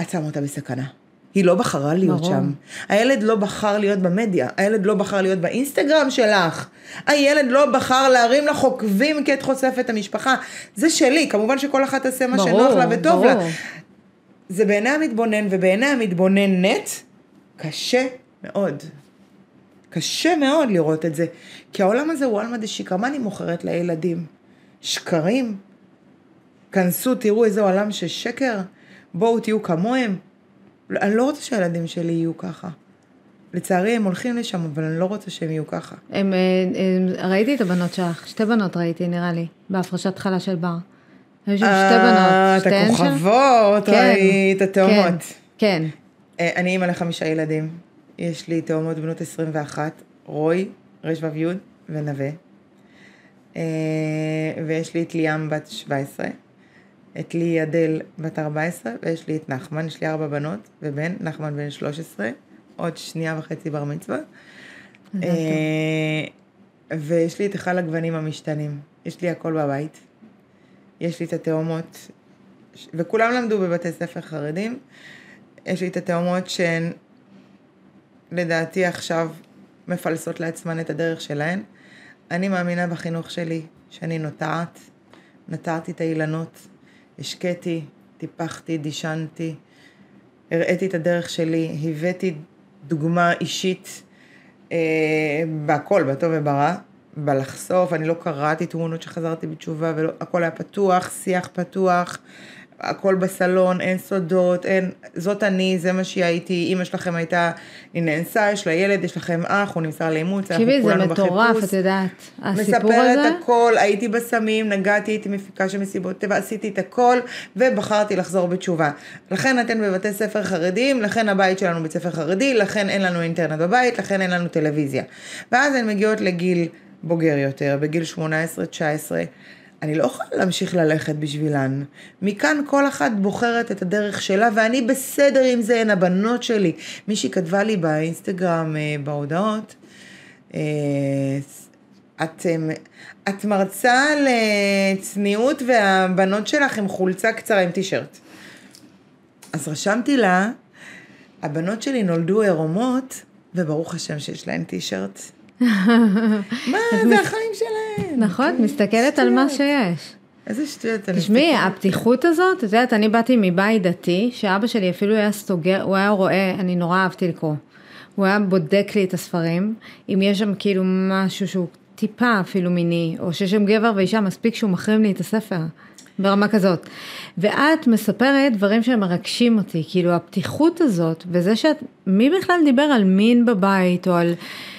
את שמה אותה בסכנה. היא לא בחרה להיות ברור. שם. הילד לא בחר להיות במדיה, הילד לא בחר להיות באינסטגרם שלך. הילד לא בחר להרים לך עוקבים כי את חושפת את המשפחה. זה שלי, כמובן שכל אחת תעשה מה ברור, שנוח לה וטוב ברור. לה. זה בעיני המתבונן ובעיני המתבוננת קשה מאוד. קשה מאוד לראות את זה. כי העולם הזה הוא עלמא דשיקרא, מה אני מוכרת לילדים? שקרים? כנסו, תראו איזה עולם של שקר? בואו תהיו כמוהם? אני לא רוצה שהילדים שלי יהיו ככה. לצערי הם הולכים לשם, אבל אני לא רוצה שהם יהיו ככה. הם, אה, הם, ראיתי את הבנות שלך, שתי בנות ראיתי נראה לי, בהפרשת חלה של בר. היו שם שתי אה, בנות, את שתיהן שם? הכוכבות, ראית, התאומות. כן, אה, אני אימא לחמישה ילדים. יש לי תאומות בנות 21, רוי, רש"ו י' ונווה. אה, ויש לי את ליאם בת 17, את לי אדל בת 14, ויש לי את נחמן, יש לי ארבע בנות, ובן, נחמן בן 13, עוד שנייה וחצי בר מצווה. אה, ויש לי את היכל הגוונים המשתנים. יש לי הכל בבית. יש לי את התאומות, וכולם למדו בבתי ספר חרדים. יש לי את התאומות שהן לדעתי עכשיו מפלסות לעצמן את הדרך שלהן. אני מאמינה בחינוך שלי, שאני נוטעת, נטעתי את האילנות, השקיתי, טיפחתי, דישנתי, הראיתי את הדרך שלי, הבאתי דוגמה אישית אה, בהכל, בטוב וברע, בלחשוף, אני לא קראתי תמונות שחזרתי בתשובה, והכל היה פתוח, שיח פתוח, הכל בסלון, אין סודות, אין, זאת אני, זה מה שהייתי, אימא שלכם הייתה, היא נאנסה, יש לה ילד, יש לכם אח, הוא נמסר לאימוץ, אנחנו תקשיבי, זה כולנו מטורף, בחיפוש. את יודעת. הסיפור מספרת הזה, הכל, הייתי בסמים, נגעתי, הייתי מפיקה של מסיבות טבע, עשיתי את הכל, ובחרתי לחזור בתשובה. לכן אתן בבתי ספר חרדיים, לכן הבית שלנו בית ספר חרדי, לכן אין לנו אינטרנט בבית, לכן אין לנו טלוויזיה. ואז הן מגיעות לגיל בוגר יותר, בגיל 18-19. אני לא יכולה להמשיך ללכת בשבילן. מכאן כל אחת בוחרת את הדרך שלה, ואני בסדר עם זה, הן הבנות שלי. מישהי כתבה לי באינסטגרם, אה, בהודעות, אה, את, אה, את מרצה לצניעות והבנות שלך עם חולצה קצרה עם טישרט. אז רשמתי לה, הבנות שלי נולדו עירומות, וברוך השם שיש להן טישרט. מה, זה החיים שלהן. נכון, את מסתכלת על מה שיש. איזה שטויות. תשמעי. הפתיחות הזאת, את יודעת, אני באתי מבית דתי, שאבא שלי אפילו היה סוגר, הוא היה רואה, אני נורא אהבתי לקרוא. הוא היה בודק לי את הספרים, אם יש שם כאילו משהו שהוא טיפה אפילו מיני, או שיש שם גבר ואישה, מספיק שהוא מחרים לי את הספר, ברמה כזאת. ואת מספרת דברים שמרגשים אותי, כאילו הפתיחות הזאת, וזה שאת, מי בכלל דיבר על מין בבית, או על...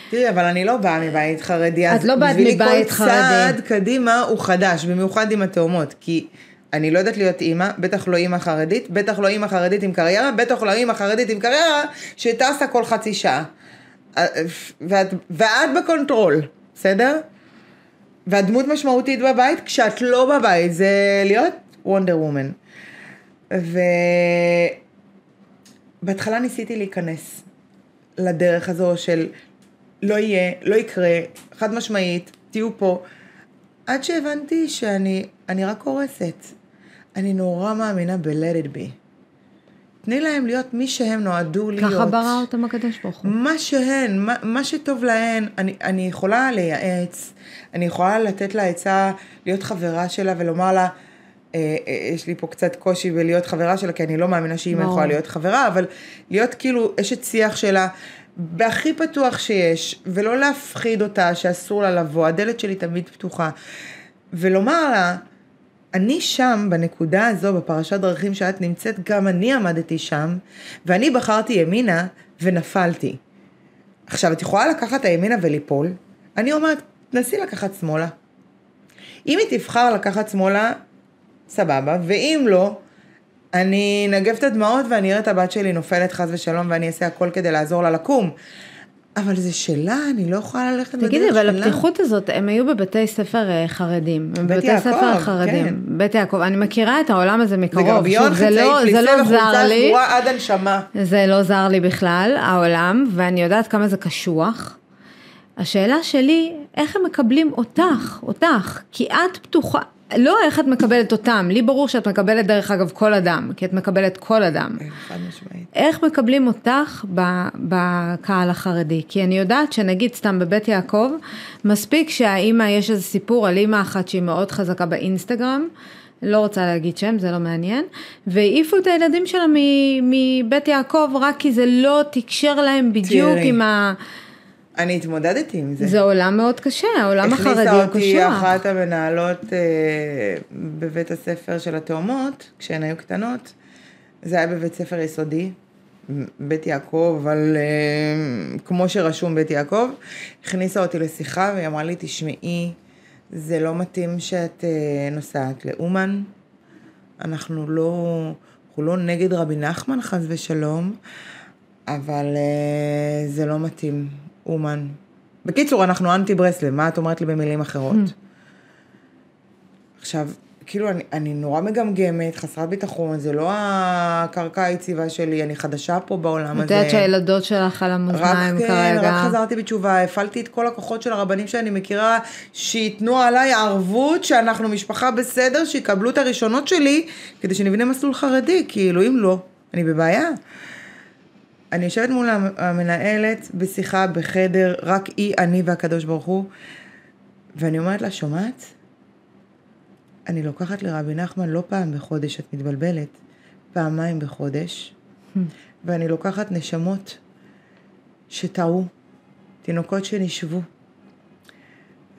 תראי, אבל אני לא באה מבית חרדי, אז לא באת בשבילי מבית כל חרדי. צעד קדימה הוא חדש, במיוחד עם התאומות, כי אני לא יודעת להיות אימא, בטח לא אימא חרדית, בטח לא אימא חרדית עם קריירה, בטח לא אימא חרדית עם קריירה שטסה כל חצי שעה. ואת, ואת ב control, בסדר? ואת דמות משמעותית בבית, כשאת לא בבית, זה להיות Wonder Woman. ובהתחלה ניסיתי להיכנס לדרך הזו של לא יהיה, לא יקרה, חד משמעית, תהיו פה. עד שהבנתי שאני אני רק הורסת. אני נורא מאמינה ב-let it be. תני להם להיות מי שהם נועדו להיות. ככה ברא אותם הקדוש ברוך הוא. מה שהן, מה, מה שטוב להן, אני, אני יכולה לייעץ, אני יכולה לתת לה עצה, להיות חברה שלה ולומר לה, אה, אה, יש לי פה קצת קושי בלהיות חברה שלה, כי אני לא מאמינה שאימא ברור. יכולה להיות חברה, אבל להיות כאילו אשת שיח שלה, בהכי פתוח שיש, ולא להפחיד אותה שאסור לה לבוא, הדלת שלי תמיד פתוחה, ולומר לה, אני שם, בנקודה הזו, בפרשת דרכים שאת נמצאת, גם אני עמדתי שם, ואני בחרתי ימינה ונפלתי. עכשיו, את יכולה לקחת הימינה וליפול, אני אומרת, תנסי לקחת שמאלה. אם היא תבחר לקחת שמאלה, סבבה, ואם לא, אני אנגב את הדמעות ואני אראה את הבת שלי נופלת חס ושלום ואני אעשה הכל כדי לעזור לה לקום. אבל זה שלה, אני לא יכולה ללכת בדרך תגידי, שלה. אבל הפתיחות הזאת, הם היו בבתי ספר אה, חרדים. בית יעקב, ספר חרדים. כן. בית יעקב. אני מכירה את העולם הזה זה מקרוב. גרביון שוב, זה חצאי, לא- פליסה לא זר וחולצה לי. סגורה עד הנשמה. זה לא זר לי בכלל, העולם, ואני יודעת כמה זה קשוח. השאלה שלי, איך הם מקבלים אותך, אותך, כי את פתוחה, לא איך את מקבלת אותם, לי ברור שאת מקבלת דרך אגב כל אדם, כי את מקבלת כל אדם. כן, חד משמעית. איך מקבלים אותך בקהל החרדי? כי אני יודעת שנגיד סתם בבית יעקב, מספיק שהאימא, יש איזה סיפור על אימא אחת שהיא מאוד חזקה באינסטגרם, לא רוצה להגיד שם, זה לא מעניין, והעיפו את הילדים שלה מבית יעקב רק כי זה לא תקשר להם בדיוק תראי. עם ה... אני התמודדתי עם זה. זה עולם מאוד קשה, העולם החרדי הוא הכניסה אותי. אחת המנהלות אה, בבית הספר של התאומות, כשהן היו קטנות. זה היה בבית ספר יסודי, בית יעקב, אבל אה, כמו שרשום בית יעקב. הכניסה אותי לשיחה והיא אמרה לי, תשמעי, זה לא מתאים שאת אה, נוסעת לאומן. אנחנו לא, אנחנו לא נגד רבי נחמן חס ושלום, אבל אה, זה לא מתאים, אומן. בקיצור, אנחנו אנטי ברסלב, מה את אומרת לי במילים אחרות? עכשיו, כאילו, אני, אני נורא מגמגמת, חסרת ביטחון, זה לא הקרקע היציבה שלי, אני חדשה פה בעולם את הזה. יודעת שהילדות שלך על המאזניים כן, כרגע. רק חזרתי בתשובה, הפעלתי את כל הכוחות של הרבנים שאני מכירה, שייתנו עליי ערבות שאנחנו משפחה בסדר, שיקבלו את הראשונות שלי, כדי שנבנה מסלול חרדי, כאילו, אם לא, אני בבעיה. אני יושבת מול המ- המנהלת בשיחה בחדר, רק היא, אני והקדוש ברוך הוא, ואני אומרת לה, שומעת? אני לוקחת לרבי נחמן לא פעם בחודש, את מתבלבלת, פעמיים בחודש, ואני לוקחת נשמות שטעו, תינוקות שנשבו.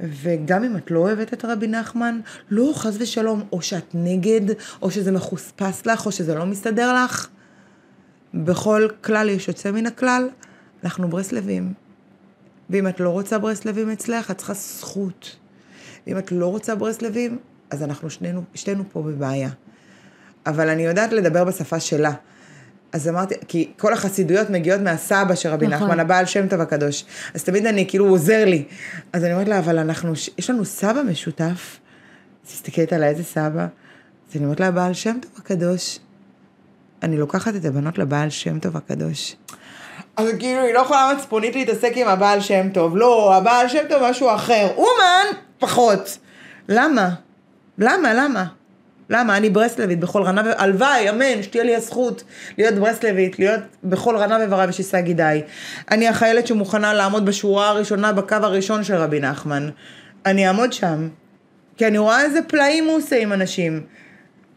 וגם אם את לא אוהבת את רבי נחמן, לא, חס ושלום, או שאת נגד, או שזה מחוספס לך, או שזה לא מסתדר לך. בכל כלל יש יוצא מן הכלל, אנחנו ברסלבים. ואם את לא רוצה ברסלבים אצלך, את צריכה זכות. ואם את לא רוצה ברסלבים, אז אנחנו שנינו, שנינו פה בבעיה. אבל אני יודעת לדבר בשפה שלה. אז אמרתי, כי כל החסידויות מגיעות מהסבא של רבי נכון. נחמן, הבעל שם טוב הקדוש. אז תמיד אני, כאילו, הוא עוזר לי. אז אני אומרת לה, אבל אנחנו, יש לנו סבא משותף. אז מסתכלת עליי, איזה סבא? אז אני אומרת לה, הבעל שם טוב הקדוש. אני לוקחת את הבנות לבעל שם טוב הקדוש. אז כאילו, היא לא יכולה מצפונית להתעסק עם הבעל שם טוב. לא, הבעל שם טוב משהו אחר. אומן, פחות. למה? למה? למה? למה? אני ברסלבית בכל רנה. הלוואי, אמן, שתהיה לי הזכות להיות ברסלבית, להיות בכל רנה ורע ושיסה גידיי. אני החיילת שמוכנה לעמוד בשורה הראשונה, בקו הראשון של רבי נחמן. אני אעמוד שם. כי אני רואה איזה פלאים הוא עושה עם אנשים.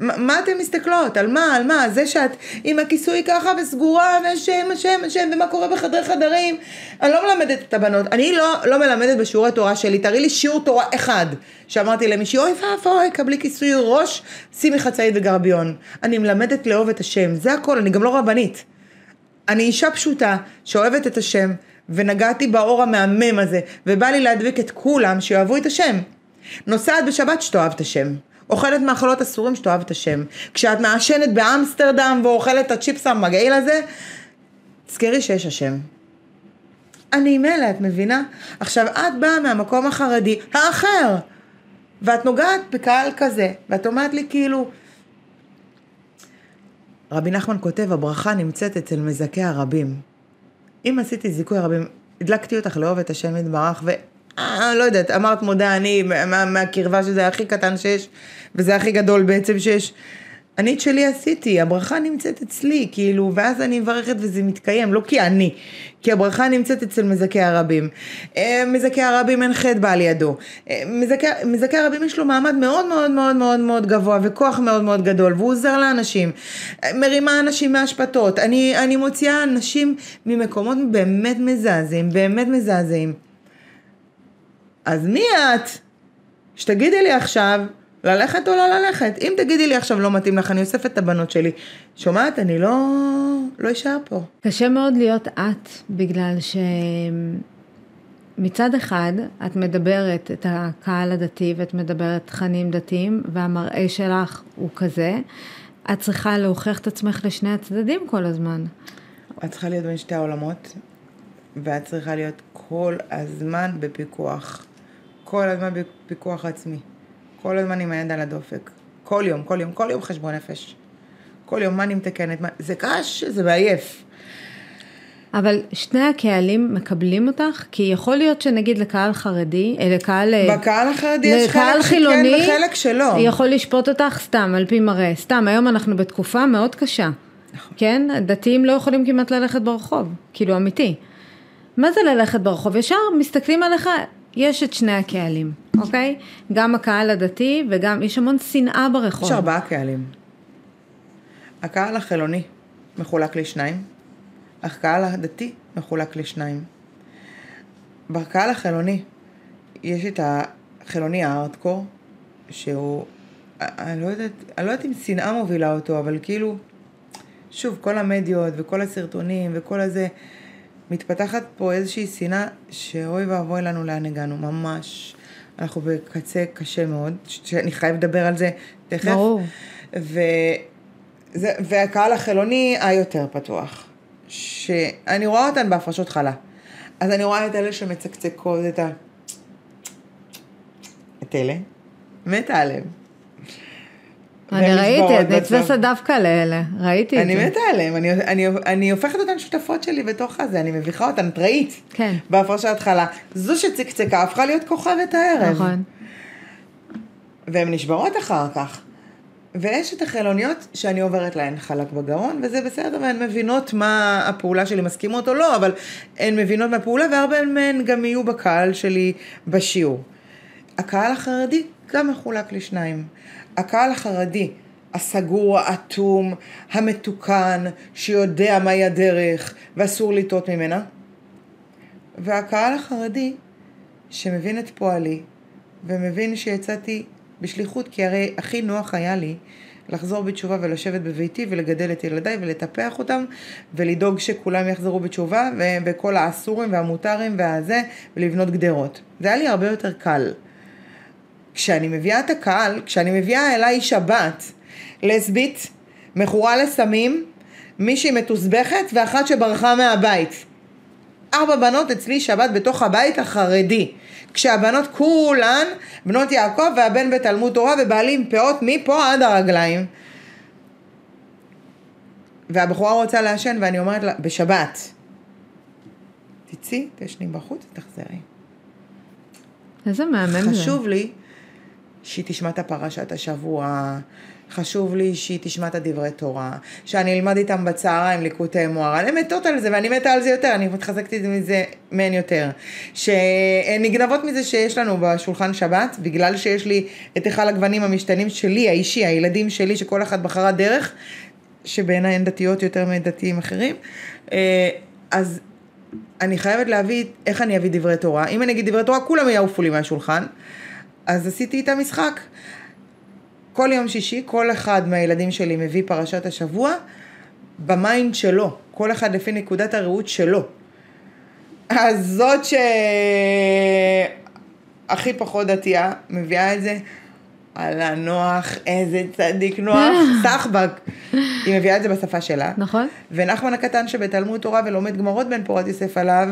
מה אתן מסתכלות? על מה? על מה? זה שאת עם הכיסוי ככה וסגורה והשם, השם, השם, ומה קורה בחדרי חדרים? אני לא מלמדת את הבנות. אני לא, לא מלמדת בשיעורי תורה שלי. תראי לי שיעור תורה אחד. שאמרתי למישהי, אוי ואבוי, קבלי כיסוי ראש, שימי חצאית וגרביון. אני מלמדת לאהוב את השם. זה הכל, אני גם לא רבנית. אני אישה פשוטה שאוהבת את השם, ונגעתי באור המהמם הזה, ובא לי להדביק את כולם שיאהבו את השם. נוסעת בשבת שתאהב את השם. אוכלת מאכלות אסורים שתאהב את השם. כשאת מעשנת באמסטרדם ואוכלת את הצ'יפס המגעיל הזה, תזכרי שיש השם. אני מילא, את מבינה? עכשיו, את באה מהמקום החרדי, האחר, ואת נוגעת בקהל כזה, ואת אומרת לי כאילו, רבי נחמן כותב, הברכה נמצאת אצל מזכי הרבים. אם עשיתי זיכוי הרבים, הדלקתי אותך לאהוב את השם יתברך, ו... אה, לא יודעת, אמרת מודה אני, מה, מהקרבה שזה הכי קטן שיש, וזה הכי גדול בעצם שיש. אני את שלי עשיתי, הברכה נמצאת אצלי, כאילו, ואז אני מברכת וזה מתקיים, לא כי אני, כי הברכה נמצאת אצל מזכי הרבים. אה, מזכי הרבים אין חטא בא לידו. אה, מזכי, מזכי הרבים יש לו מעמד מאוד מאוד מאוד מאוד מאוד גבוה וכוח מאוד מאוד גדול, והוא עוזר לאנשים. מרימה אנשים מהשפתות. אני, אני מוציאה אנשים ממקומות באמת מזעזעים, באמת מזעזעים. אז מי את? שתגידי לי עכשיו, ללכת או לא ללכת. אם תגידי לי עכשיו לא מתאים לך, אני אוספת את הבנות שלי. שומעת? אני לא, לא אשאר פה. קשה מאוד להיות את, בגלל שמצד אחד את מדברת את הקהל הדתי ואת מדברת תכנים דתיים, והמראה שלך הוא כזה. את צריכה להוכיח את עצמך לשני הצדדים כל הזמן. את צריכה להיות בין שתי העולמות, ואת צריכה להיות כל הזמן בפיקוח. כל הזמן בפיקוח עצמי. כל הזמן עם היד על הדופק. כל יום, כל יום, כל יום חשבון נפש. כל יום, מה אני מתקנת? מה... זה קשה, זה מעייף. אבל שני הקהלים מקבלים אותך? כי יכול להיות שנגיד לקהל חרדי, אה, לקהל... אה, בקהל החרדי יש חלק חילוני, שכן וחלק שלא. יכול לשפוט אותך סתם, על פי מראה. סתם, היום אנחנו בתקופה מאוד קשה. נכון. כן? דתיים לא יכולים כמעט ללכת ברחוב. כאילו, אמיתי. מה זה ללכת ברחוב? ישר מסתכלים עליך, יש את שני הקהלים, אוקיי? גם הקהל הדתי וגם, יש המון שנאה ברחוב. יש ארבעה קהלים. הקהל החילוני מחולק לשניים, הקהל הדתי מחולק לשניים. בקהל החילוני יש את החילוני הארדקור, שהוא, אני לא יודעת, אני לא יודעת אם שנאה מובילה אותו, אבל כאילו, שוב, כל המדיות וכל הסרטונים וכל הזה, מתפתחת פה איזושהי שנאה שאוי ואבוי לנו לאן הגענו, ממש. אנחנו בקצה קשה מאוד, שאני חייב לדבר על זה תכף. ברור. וזה, והקהל החילוני היותר פתוח, שאני רואה אותן בהפרשות חלה. אז אני רואה את אלה שמצקצקות את ה... את אלה, מתה עליהם. אני ראיתי, את נכנסת דווקא לאלה, ראיתי את זה. אני מתה עליהם, אני, אני, אני הופכת אותן שותפות שלי בתוך הזה, אני מביכה אותן, את ראית? כן. בהפרשת התחלה. זו שצקצקה הפכה להיות כוכבת הערב. נכון. והן נשברות אחר כך. ויש את החילוניות שאני עוברת להן חלק בגרון, וזה בסדר, והן מבינות מה הפעולה שלי, מסכימות או לא, אבל הן מבינות מהפעולה, והרבה מהן גם יהיו בקהל שלי בשיעור. הקהל החרדי גם מחולק לשניים. הקהל החרדי, הסגור, האטום, המתוקן, שיודע מהי הדרך ואסור לטעות ממנה. והקהל החרדי, שמבין את פועלי, ומבין שיצאתי בשליחות, כי הרי הכי נוח היה לי לחזור בתשובה ולשבת בביתי ולגדל את ילדיי ולטפח אותם ולדאוג שכולם יחזרו בתשובה וכל האסורים והמותרים והזה ולבנות גדרות. זה היה לי הרבה יותר קל. כשאני מביאה את הקהל, כשאני מביאה אליי שבת, לסבית, מכורה לסמים, מישהי מתוסבכת ואחת שברחה מהבית. ארבע בנות אצלי שבת בתוך הבית החרדי. כשהבנות כולן בנות יעקב והבן בתלמוד תורה ובעלים פאות מפה עד הרגליים. והבחורה רוצה לעשן ואני אומרת לה, בשבת, תצאי, תשני בחוץ ותחזרי. איזה מהמם זה. חשוב לי שהיא תשמע את הפרשת השבוע, חשוב לי שהיא תשמע את הדברי תורה, שאני אלמד איתם בצהריים ליקוטי מוהר, אני מתות על זה ואני מתה על זה יותר, אני מתחזקת מזה מהן יותר. שהן נגנבות מזה שיש לנו בשולחן שבת, בגלל שיש לי את היכל הגוונים המשתנים שלי, האישי, הילדים שלי, שכל אחת בחרה דרך, שבעיניי הן דתיות יותר מדתיים אחרים. אה, אז אני חייבת להביא, איך אני אביא דברי תורה? אם אני אגיד דברי תורה, כולם יעופו לי מהשולחן. אז עשיתי איתה משחק. כל יום שישי, כל אחד מהילדים שלי מביא פרשת השבוע ב mind שלו, כל אחד לפי נקודת הראות שלו. אז זאת שהכי פחות דתייה מביאה את זה, על הנוח, איזה צדיק נוח, סחבק. היא מביאה את זה בשפה שלה. נכון. ונחמן הקטן שבתלמוד תורה ולומד גמרות בן פורת יוסף עליו,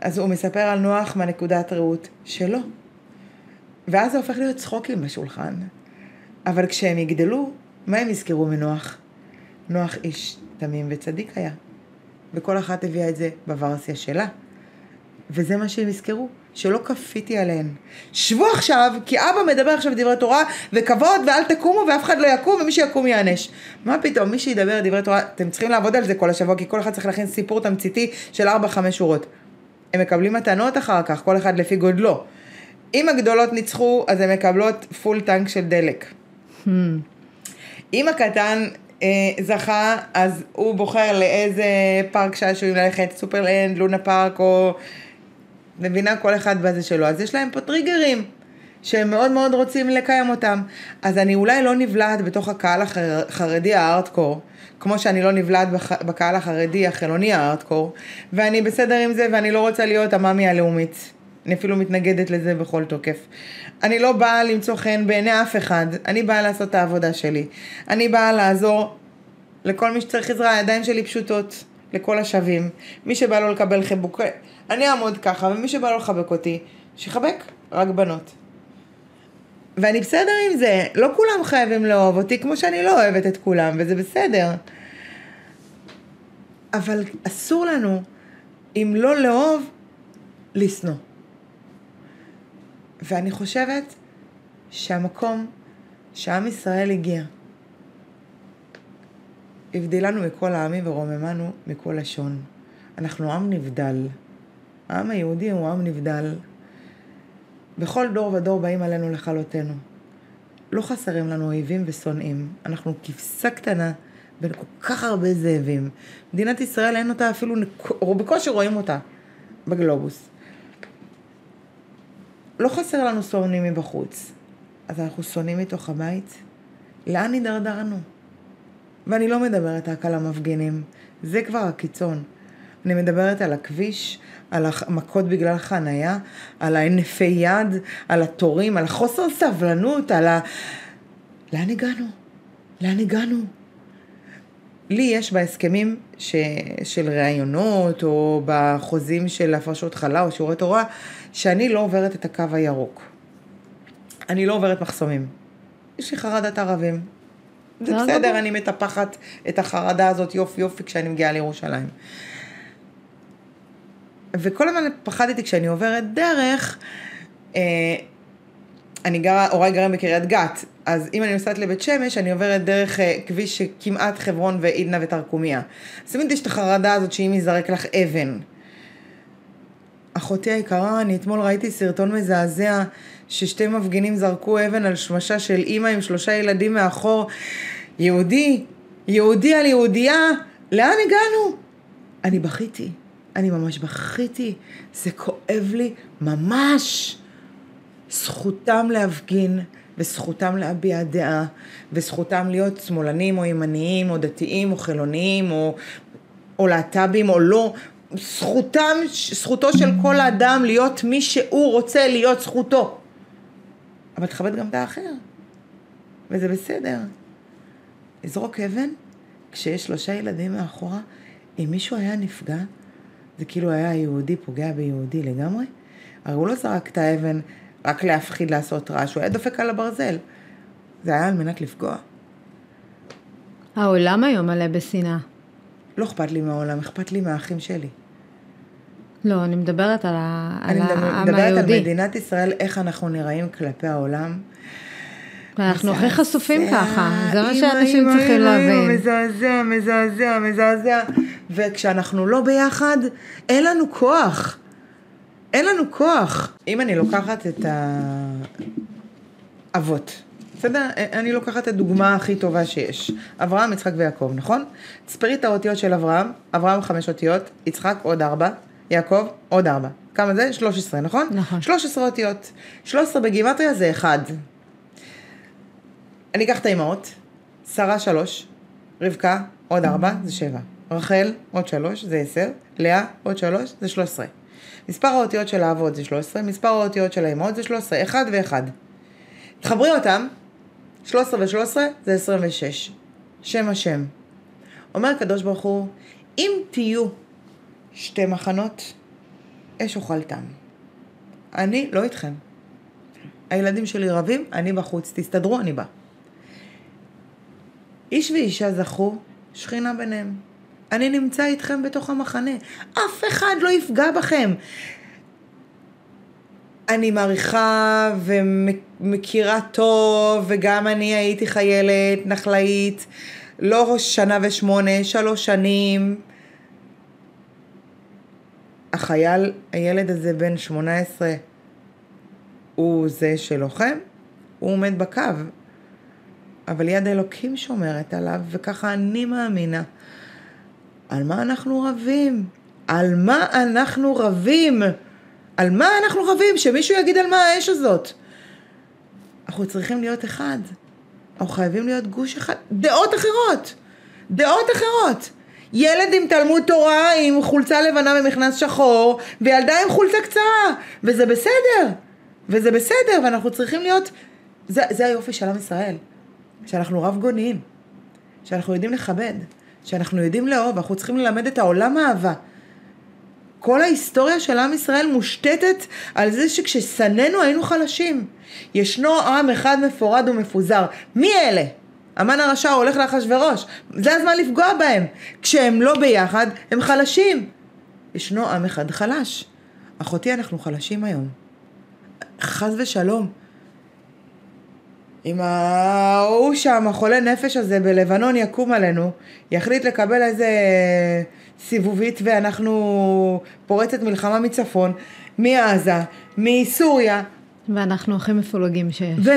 אז הוא מספר על נוח מהנקודת ראות שלו. ואז זה הופך להיות צחוקים בשולחן. אבל כשהם יגדלו, מה הם יזכרו מנוח? נוח איש תמים וצדיק היה. וכל אחת הביאה את זה בוורסיה שלה. וזה מה שהם יזכרו, שלא כפיתי עליהן. שבו עכשיו, כי אבא מדבר עכשיו דברי תורה, וכבוד, ואל תקומו, ואף אחד לא יקום, ומי שיקום ייענש. מה פתאום, מי שידבר דברי תורה, אתם צריכים לעבוד על זה כל השבוע, כי כל אחד צריך להכין סיפור תמציתי של 4-5 שורות. הם מקבלים מתנות אחר כך, כל אחד לפי גודלו. אם הגדולות ניצחו, אז הן מקבלות פול טנק של דלק. Hmm. אם הקטן אה, זכה, אז הוא בוחר לאיזה פארק שעשועים ללכת, סופרלנד, לונה פארק, או... מבינה כל אחד בזה שלו. אז יש להם פה טריגרים. שהם מאוד מאוד רוצים לקיים אותם. אז אני אולי לא נבלעת בתוך הקהל החרדי הארדקור, כמו שאני לא נבלעת בקהל החרדי החילוני הארדקור, ואני בסדר עם זה ואני לא רוצה להיות המאמי הלאומית. אני אפילו מתנגדת לזה בכל תוקף. אני לא באה למצוא חן בעיני אף אחד, אני באה לעשות את העבודה שלי. אני באה לעזור לכל מי שצריך עזרה, הידיים שלי פשוטות, לכל השווים. מי שבא לו לקבל חיבוק, אני אעמוד ככה, ומי שבא לו לחבק אותי, שיחבק, רק בנות. ואני בסדר עם זה, לא כולם חייבים לאהוב אותי כמו שאני לא אוהבת את כולם, וזה בסדר. אבל אסור לנו, אם לא לאהוב, לשנוא. ואני חושבת שהמקום שעם ישראל הגיע, הבדילנו מכל העמים ורוממנו מכל לשון. אנחנו עם נבדל. העם היהודי הוא עם נבדל. בכל דור ודור באים עלינו לכלותנו. לא חסרים לנו אויבים ושונאים. אנחנו כבשה קטנה בין כל כך הרבה זאבים. מדינת ישראל אין אותה אפילו, או בקושי רואים אותה בגלובוס. לא חסר לנו שונאים מבחוץ, אז אנחנו שונאים מתוך הבית? לאן הידרדרנו? ואני לא מדברת רק על המפגינים, זה כבר הקיצון. אני מדברת על הכביש, על המכות בגלל חנייה, על ההנפי יד, על התורים, על החוסר סבלנות, על ה... לאן הגענו? לאן הגענו? לי יש בהסכמים ש... של ראיונות, או בחוזים של הפרשות חלה או שיעורי תורה, שאני לא עוברת את הקו הירוק. אני לא עוברת מחסומים. יש לי חרדת ערבים. זה בסדר, אני מטפחת את החרדה הזאת יופי יופי כשאני מגיעה לירושלים. וכל הזמן פחדתי כשאני עוברת דרך, אה, אני גרה, הוריי גרים בקריית גת, אז אם אני נוסעת לבית שמש, אני עוברת דרך אה, כביש שכמעט חברון ועידנה ותרקומיה. אז תמיד יש את החרדה הזאת שאם יזרק לך אבן. אחותי היקרה, אני אתמול ראיתי סרטון מזעזע ששתי מפגינים זרקו אבן על שמשה של אימא עם שלושה ילדים מאחור. יהודי, יהודי על יהודייה, לאן הגענו? אני בכיתי. אני ממש בכיתי, זה כואב לי ממש. זכותם להפגין, וזכותם להביע דעה, וזכותם להיות שמאלנים או ימניים, או דתיים, או חילוניים, או, או להט"בים, או לא. זכותם, זכותו של כל האדם להיות מי שהוא רוצה להיות זכותו. אבל תכבד גם את האחר, וזה בסדר. לזרוק אבן כשיש שלושה ילדים מאחורה, אם מישהו היה נפגע, זה כאילו היה יהודי פוגע ביהודי לגמרי. הרי הוא לא זרק את האבן רק להפחיד לעשות רעש, הוא היה דופק על הברזל. זה היה על מנת לפגוע. העולם היום מלא בשנאה. לא אכפת לי מהעולם, אכפת לי מהאחים שלי. לא, אני מדברת על, העם היהודי. אני מדברת על מדינת ישראל, איך אנחנו נראים כלפי העולם. אנחנו הכי חשופים ככה, זה מה שאנשים צריכים להבין. מזעזע, מזעזע, מזעזע. וכשאנחנו לא ביחד, אין לנו כוח. אין לנו כוח. אם אני לוקחת את האבות, בסדר? אני לוקחת את הדוגמה הכי טובה שיש. אברהם, יצחק ויעקב, נכון? תספרי את האותיות של אברהם, אברהם חמש אותיות, יצחק עוד ארבע, יעקב עוד ארבע. כמה זה? 13, נכון? נכון. 13 אותיות. 13 בגימטריה זה אחד. אני אקח את האימהות, שרה שלוש, רבקה עוד ארבע, זה שבע. רחל עוד שלוש, זה עשר. לאה עוד שלוש, זה שלוש עשרה. מספר האותיות של האבות זה שלוש עשרה, מספר האותיות של האימהות זה שלוש עשרה, אחד ואחד. תחברי אותם, שלוש עשרה ושלוש עשרה זה עשרים ושש. שם השם. אומר הקדוש ברוך הוא, אם תהיו שתי מחנות, אש אוכלתם. אני לא איתכם. הילדים שלי רבים, אני בחוץ, תסתדרו, אני בא. איש ואישה זכו, שכינה ביניהם. אני נמצא איתכם בתוך המחנה. אף אחד לא יפגע בכם. אני מעריכה ומכירה טוב, וגם אני הייתי חיילת, נחלאית, לא שנה ושמונה, שלוש שנים. החייל, הילד הזה בן 18, הוא זה שלוחם, הוא עומד בקו. אבל יד אלוקים שומרת עליו, וככה אני מאמינה. על מה אנחנו רבים? על מה אנחנו רבים? על מה אנחנו רבים? שמישהו יגיד על מה האש הזאת. אנחנו צריכים להיות אחד. אנחנו חייבים להיות גוש אחד. דעות אחרות. דעות אחרות. ילד עם תלמוד תורה, עם חולצה לבנה ומכנס שחור, וילדה עם חולצה קצרה, וזה בסדר. וזה בסדר, ואנחנו צריכים להיות... זה, זה היופי של עם ישראל. שאנחנו רב גוניים. שאנחנו יודעים לכבד. שאנחנו יודעים לאהוב. אנחנו צריכים ללמד את העולם אהבה. כל ההיסטוריה של עם ישראל מושתתת על זה שכששנאנו היינו חלשים. ישנו עם אחד מפורד ומפוזר. מי אלה? המן הרשע הולך לאחשוורוש. זה הזמן לפגוע בהם. כשהם לא ביחד, הם חלשים. ישנו עם אחד חלש. אחותי, אנחנו חלשים היום. חס ושלום. אם ההוא שם, החולה נפש הזה בלבנון יקום עלינו, יחליט לקבל איזה סיבובית ואנחנו פורצת מלחמה מצפון, מעזה, מסוריה. ואנחנו הכי מפולגים שיש. ו...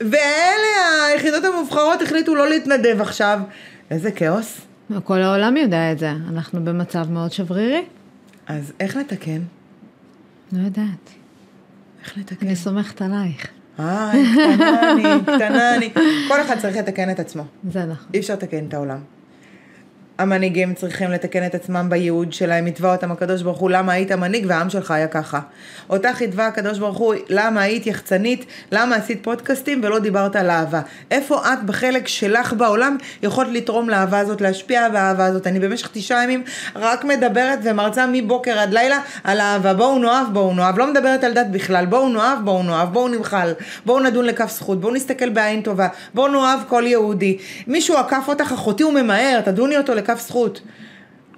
ואלה היחידות המובחרות החליטו לא להתנדב עכשיו. איזה כאוס. כל העולם יודע את זה, אנחנו במצב מאוד שברירי. אז איך לתקן? לא יודעת. איך לתקן? אני סומכת עלייך. אה, קטנה אני, קטנה אני. כל אחד צריך לתקן את עצמו. זה נכון. אי אפשר לתקן את העולם. המנהיגים צריכים לתקן את עצמם בייעוד שלהם, יתבע אותם הקדוש ברוך הוא, למה היית מנהיג והעם שלך היה ככה. אותך יתבע הקדוש ברוך הוא, למה היית יחצנית, למה עשית פודקאסטים ולא דיברת על אהבה. איפה את בחלק שלך בעולם יכולת לתרום לאהבה הזאת, להשפיע באהבה הזאת. אני במשך תשעה ימים רק מדברת ומרצה מבוקר עד לילה על אהבה. בואו נאהב, בואו נאהב, לא מדברת על דת בכלל, בואו נאהב, בואו נאהב, בואו נמחל, בואו נדון לכף זכות, בואו נסתכל בעין טובה, בואו נאהב כל יהודי. מישהו עקף אותך, אחותי הוא ממהר, תדוני אותו לכף זכות.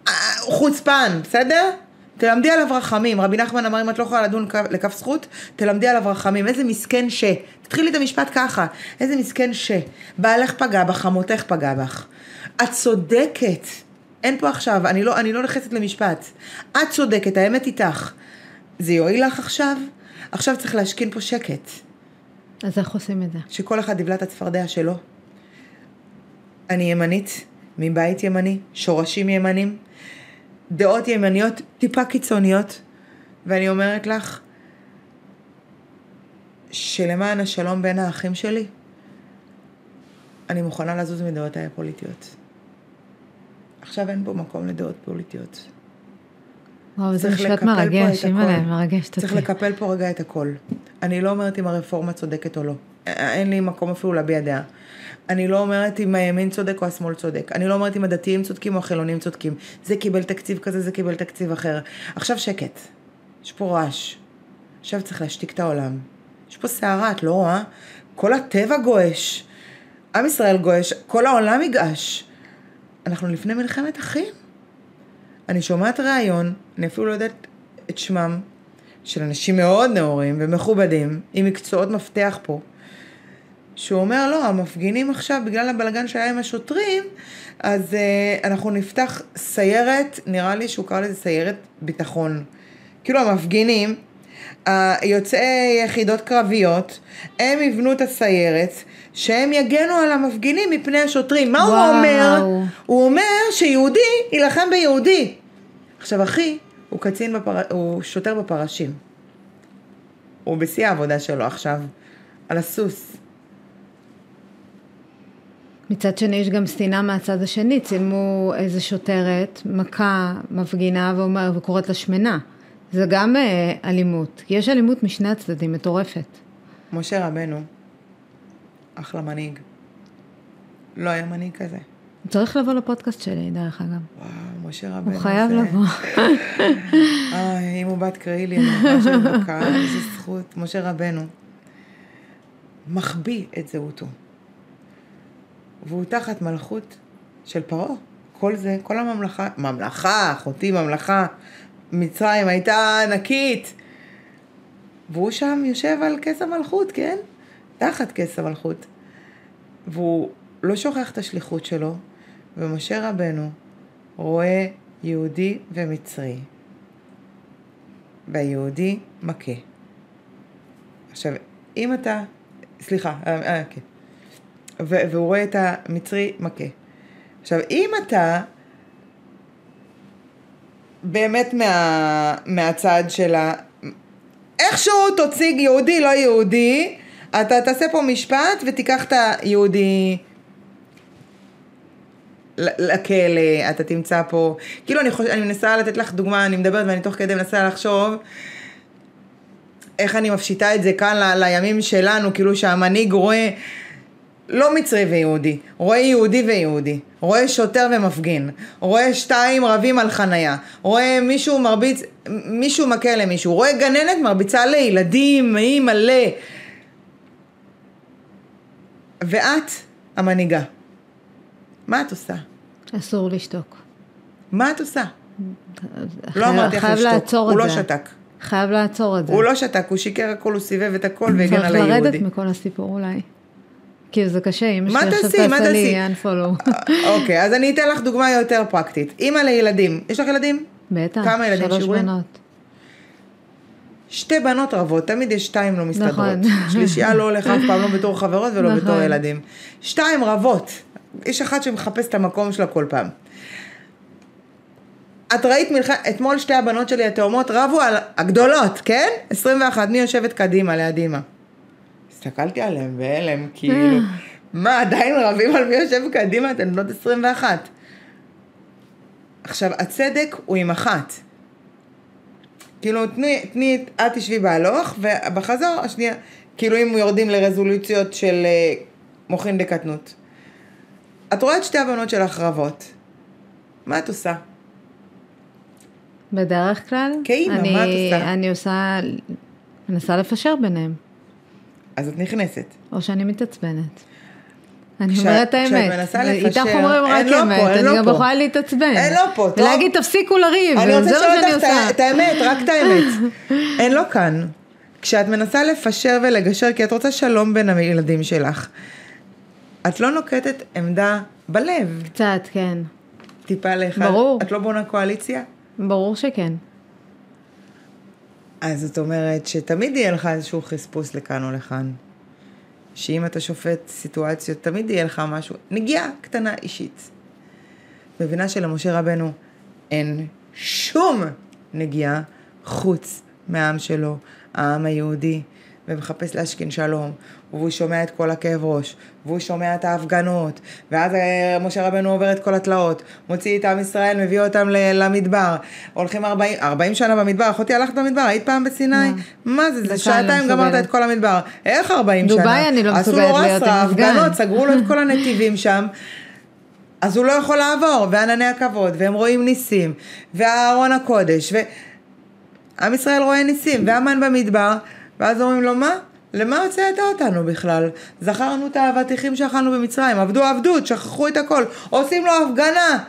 אה, חוצפן, בסדר? תלמדי עליו רחמים. רבי נחמן אמר, אם את לא יכולה לדון לכף זכות, תלמדי עליו רחמים. איזה מסכן ש. תתחילי את המשפט ככה. איזה מסכן ש. בעלך פגע בך, חמותך פגע בך. את צודקת. אין פה עכשיו, אני לא, אני לא נכנסת למשפט. את צודקת, האמת איתך. זה יועיל לך עכשיו? עכשיו צריך להשכין פה שקט. אז איך עושים את זה? שכל אחד יבלע את הצפרדע שלו. אני ימנית, מבית ימני, שורשים ימנים, דעות ימניות טיפה קיצוניות, ואני אומרת לך שלמען השלום בין האחים שלי, אני מוכנה לזוז מדעותיי הפוליטיות. עכשיו אין פה מקום לדעות פוליטיות. וואו, זה משפט מרגש, אימא'לה, מרגשת אותי. צריך לקפל פה רגע את הכל. אני לא אומרת אם הרפורמה צודקת או לא. אין לי מקום אפילו להביע דעה. אני לא אומרת אם הימין צודק או השמאל צודק. אני לא אומרת אם הדתיים צודקים או החילונים צודקים. זה קיבל תקציב כזה, זה קיבל תקציב אחר. עכשיו שקט. יש פה רעש. עכשיו צריך להשתיק את העולם. יש פה סערה, את לא רואה? כל הטבע גועש. עם ישראל גועש, כל העולם יגעש. אנחנו לפני מלחמת אחים. אני שומעת ראיון, אני אפילו לא יודעת את שמם, של אנשים מאוד נאורים ומכובדים, עם מקצועות מפתח פה, שהוא אומר, לא, המפגינים עכשיו, בגלל הבלגן שהיה עם השוטרים, אז uh, אנחנו נפתח סיירת, נראה לי שהוא קרא לזה סיירת ביטחון. כאילו המפגינים, יוצאי יחידות קרביות, הם יבנו את הסיירת, שהם יגנו על המפגינים מפני השוטרים. מה וואו. הוא אומר? הוא אומר שיהודי יילחם ביהודי. עכשיו אחי, הוא קצין, בפר... הוא שוטר בפרשים. הוא בשיא העבודה שלו עכשיו, על הסוס. מצד שני יש גם שנאה מהצד השני, צילמו איזה שוטרת, מכה, מפגינה ואומר, וקוראת לה שמנה. זה גם אה, אלימות. יש אלימות משני הצדדים, מטורפת. משה רבנו, אחלה מנהיג. לא היה מנהיג כזה. הוא צריך לבוא לפודקאסט שלי, דרך אגב. וואו, משה רבנו. הוא חייב זה... לבוא. אה, אם הוא בת קראי לי, אני ממש מבוקה, איזה זכות. משה רבנו מחביא את זהותו. והוא תחת מלכות של פרעה. כל זה, כל הממלכה, ממלכה, אחותי ממלכה, מצרים הייתה ענקית. והוא שם יושב על כס המלכות, כן? תחת כס המלכות. והוא לא שוכח את השליחות שלו, ומשה רבנו רואה יהודי ומצרי. והיהודי מכה. עכשיו, אם אתה, סליחה, אה, אה, כן. והוא רואה את המצרי מכה. עכשיו, אם אתה באמת מה, מהצד של ה... איכשהו תוציא יהודי לא יהודי, אתה תעשה פה משפט ותיקח את היהודי לכלא, אתה תמצא פה, כאילו אני, חוש... אני מנסה לתת לך דוגמה, אני מדברת ואני תוך כדי מנסה לחשוב איך אני מפשיטה את זה כאן ל... לימים שלנו, כאילו שהמנהיג רואה לא מצרי ויהודי, רואה יהודי ויהודי, רואה שוטר ומפגין, רואה שתיים רבים על חנייה, רואה מישהו מרביץ, מישהו מכה למישהו, רואה גננת מרביצה לילדים, היא מלא. ואת המנהיגה. מה את עושה? אסור לשתוק. מה את עושה? לא אמרתי לך לשתוק, הוא לא. שתק. חייב לעצור את זה. הוא לא שתק, הוא שיקר הכל, הוא סיבב את הכל והגן על צריך לרדת היהודי. מכל הסיפור אולי. כאילו זה קשה, אמא מה שלי עכשיו תעשי? מה תעשה לי unfollow. אוקיי, אז אני אתן לך דוגמה יותר פרקטית. אימא לילדים, יש לך ילדים? בטח, כמה ילדים שלוש? בנות. שתי בנות רבות, תמיד יש שתיים לא מסתדרות. נכון. שלישייה לא הולך אף פעם, לא בתור חברות ולא נכון. בתור ילדים. שתיים רבות. יש אחת שמחפש את המקום שלה כל פעם. את ראית מלחמת, אתמול שתי הבנות שלי התאומות רבו על הגדולות, כן? 21, מי יושבת קדימה ליד אימא? הסתכלתי עליהם בהלם, כאילו, מה, עדיין רבים על מי יושב קדימה? אתן בנות 21. עכשיו, הצדק הוא עם אחת. כאילו, תני, תני, את תשבי בהלוך, ובחזור, השנייה, כאילו אם יורדים לרזולוציות של אה, מוחין דקטנות. את רואה את שתי הבנות שלך רבות. מה את עושה? בדרך כלל, כאימא, אני- מה את עושה? אני עושה, מנסה לפשר ביניהם, אז את נכנסת. או שאני מתעצבנת. אני כשה- אומרת את כשאת האמת. מנסה איתך לפשר, אומרים רק לא אמת, פה, אני לא גם פה. יכולה להתעצבן. אין לא פה, טוב? ולהגיד תפסיקו לריב, אני זה רוצה מה לשאול שאני אותך את עושה. ה- את האמת, רק את האמת. אין לו כאן. כשאת מנסה לפשר ולגשר, כי את רוצה שלום בין הילדים שלך, את לא נוקטת עמדה בלב, קצת, כן. טיפה לאחד. ברור. את לא בונה קואליציה? ברור שכן. אז זאת אומרת שתמיד יהיה לך איזשהו חספוס לכאן או לכאן. שאם אתה שופט סיטואציות, תמיד יהיה לך משהו, נגיעה קטנה אישית. מבינה שלמשה רבנו אין שום נגיעה חוץ מהעם שלו, העם היהודי, ומחפש להשכין שלום, והוא שומע את כל הכאב ראש, והוא שומע את ההפגנות, ואז אה, משה רבנו עובר את כל התלאות, מוציא את עם ישראל, מביא אותם למדבר, הולכים 40, 40 שנה במדבר, אחותי הלכת במדבר, היית פעם בסיני? מה? מה זה, זה אני לא שעתיים גמרת. את כל המדבר, איך 40 שנה? דובאי אני לא מסוגלת להיות עם. הפגנות, סגרו לו את כל הנתיבים שם. אז הוא לא יכול לעבור, וענני הכבוד, והם רואים ניסים, ואהרון הקודש, ועם ישראל רואה ניסים, והמן במדבר, ואז אומרים לו, מה? למה הוצאת אותנו בכלל? זכרנו את האבטיחים שאכלנו במצרים, עבדו עבדות, שכחו את הכל, עושים לו הפגנה.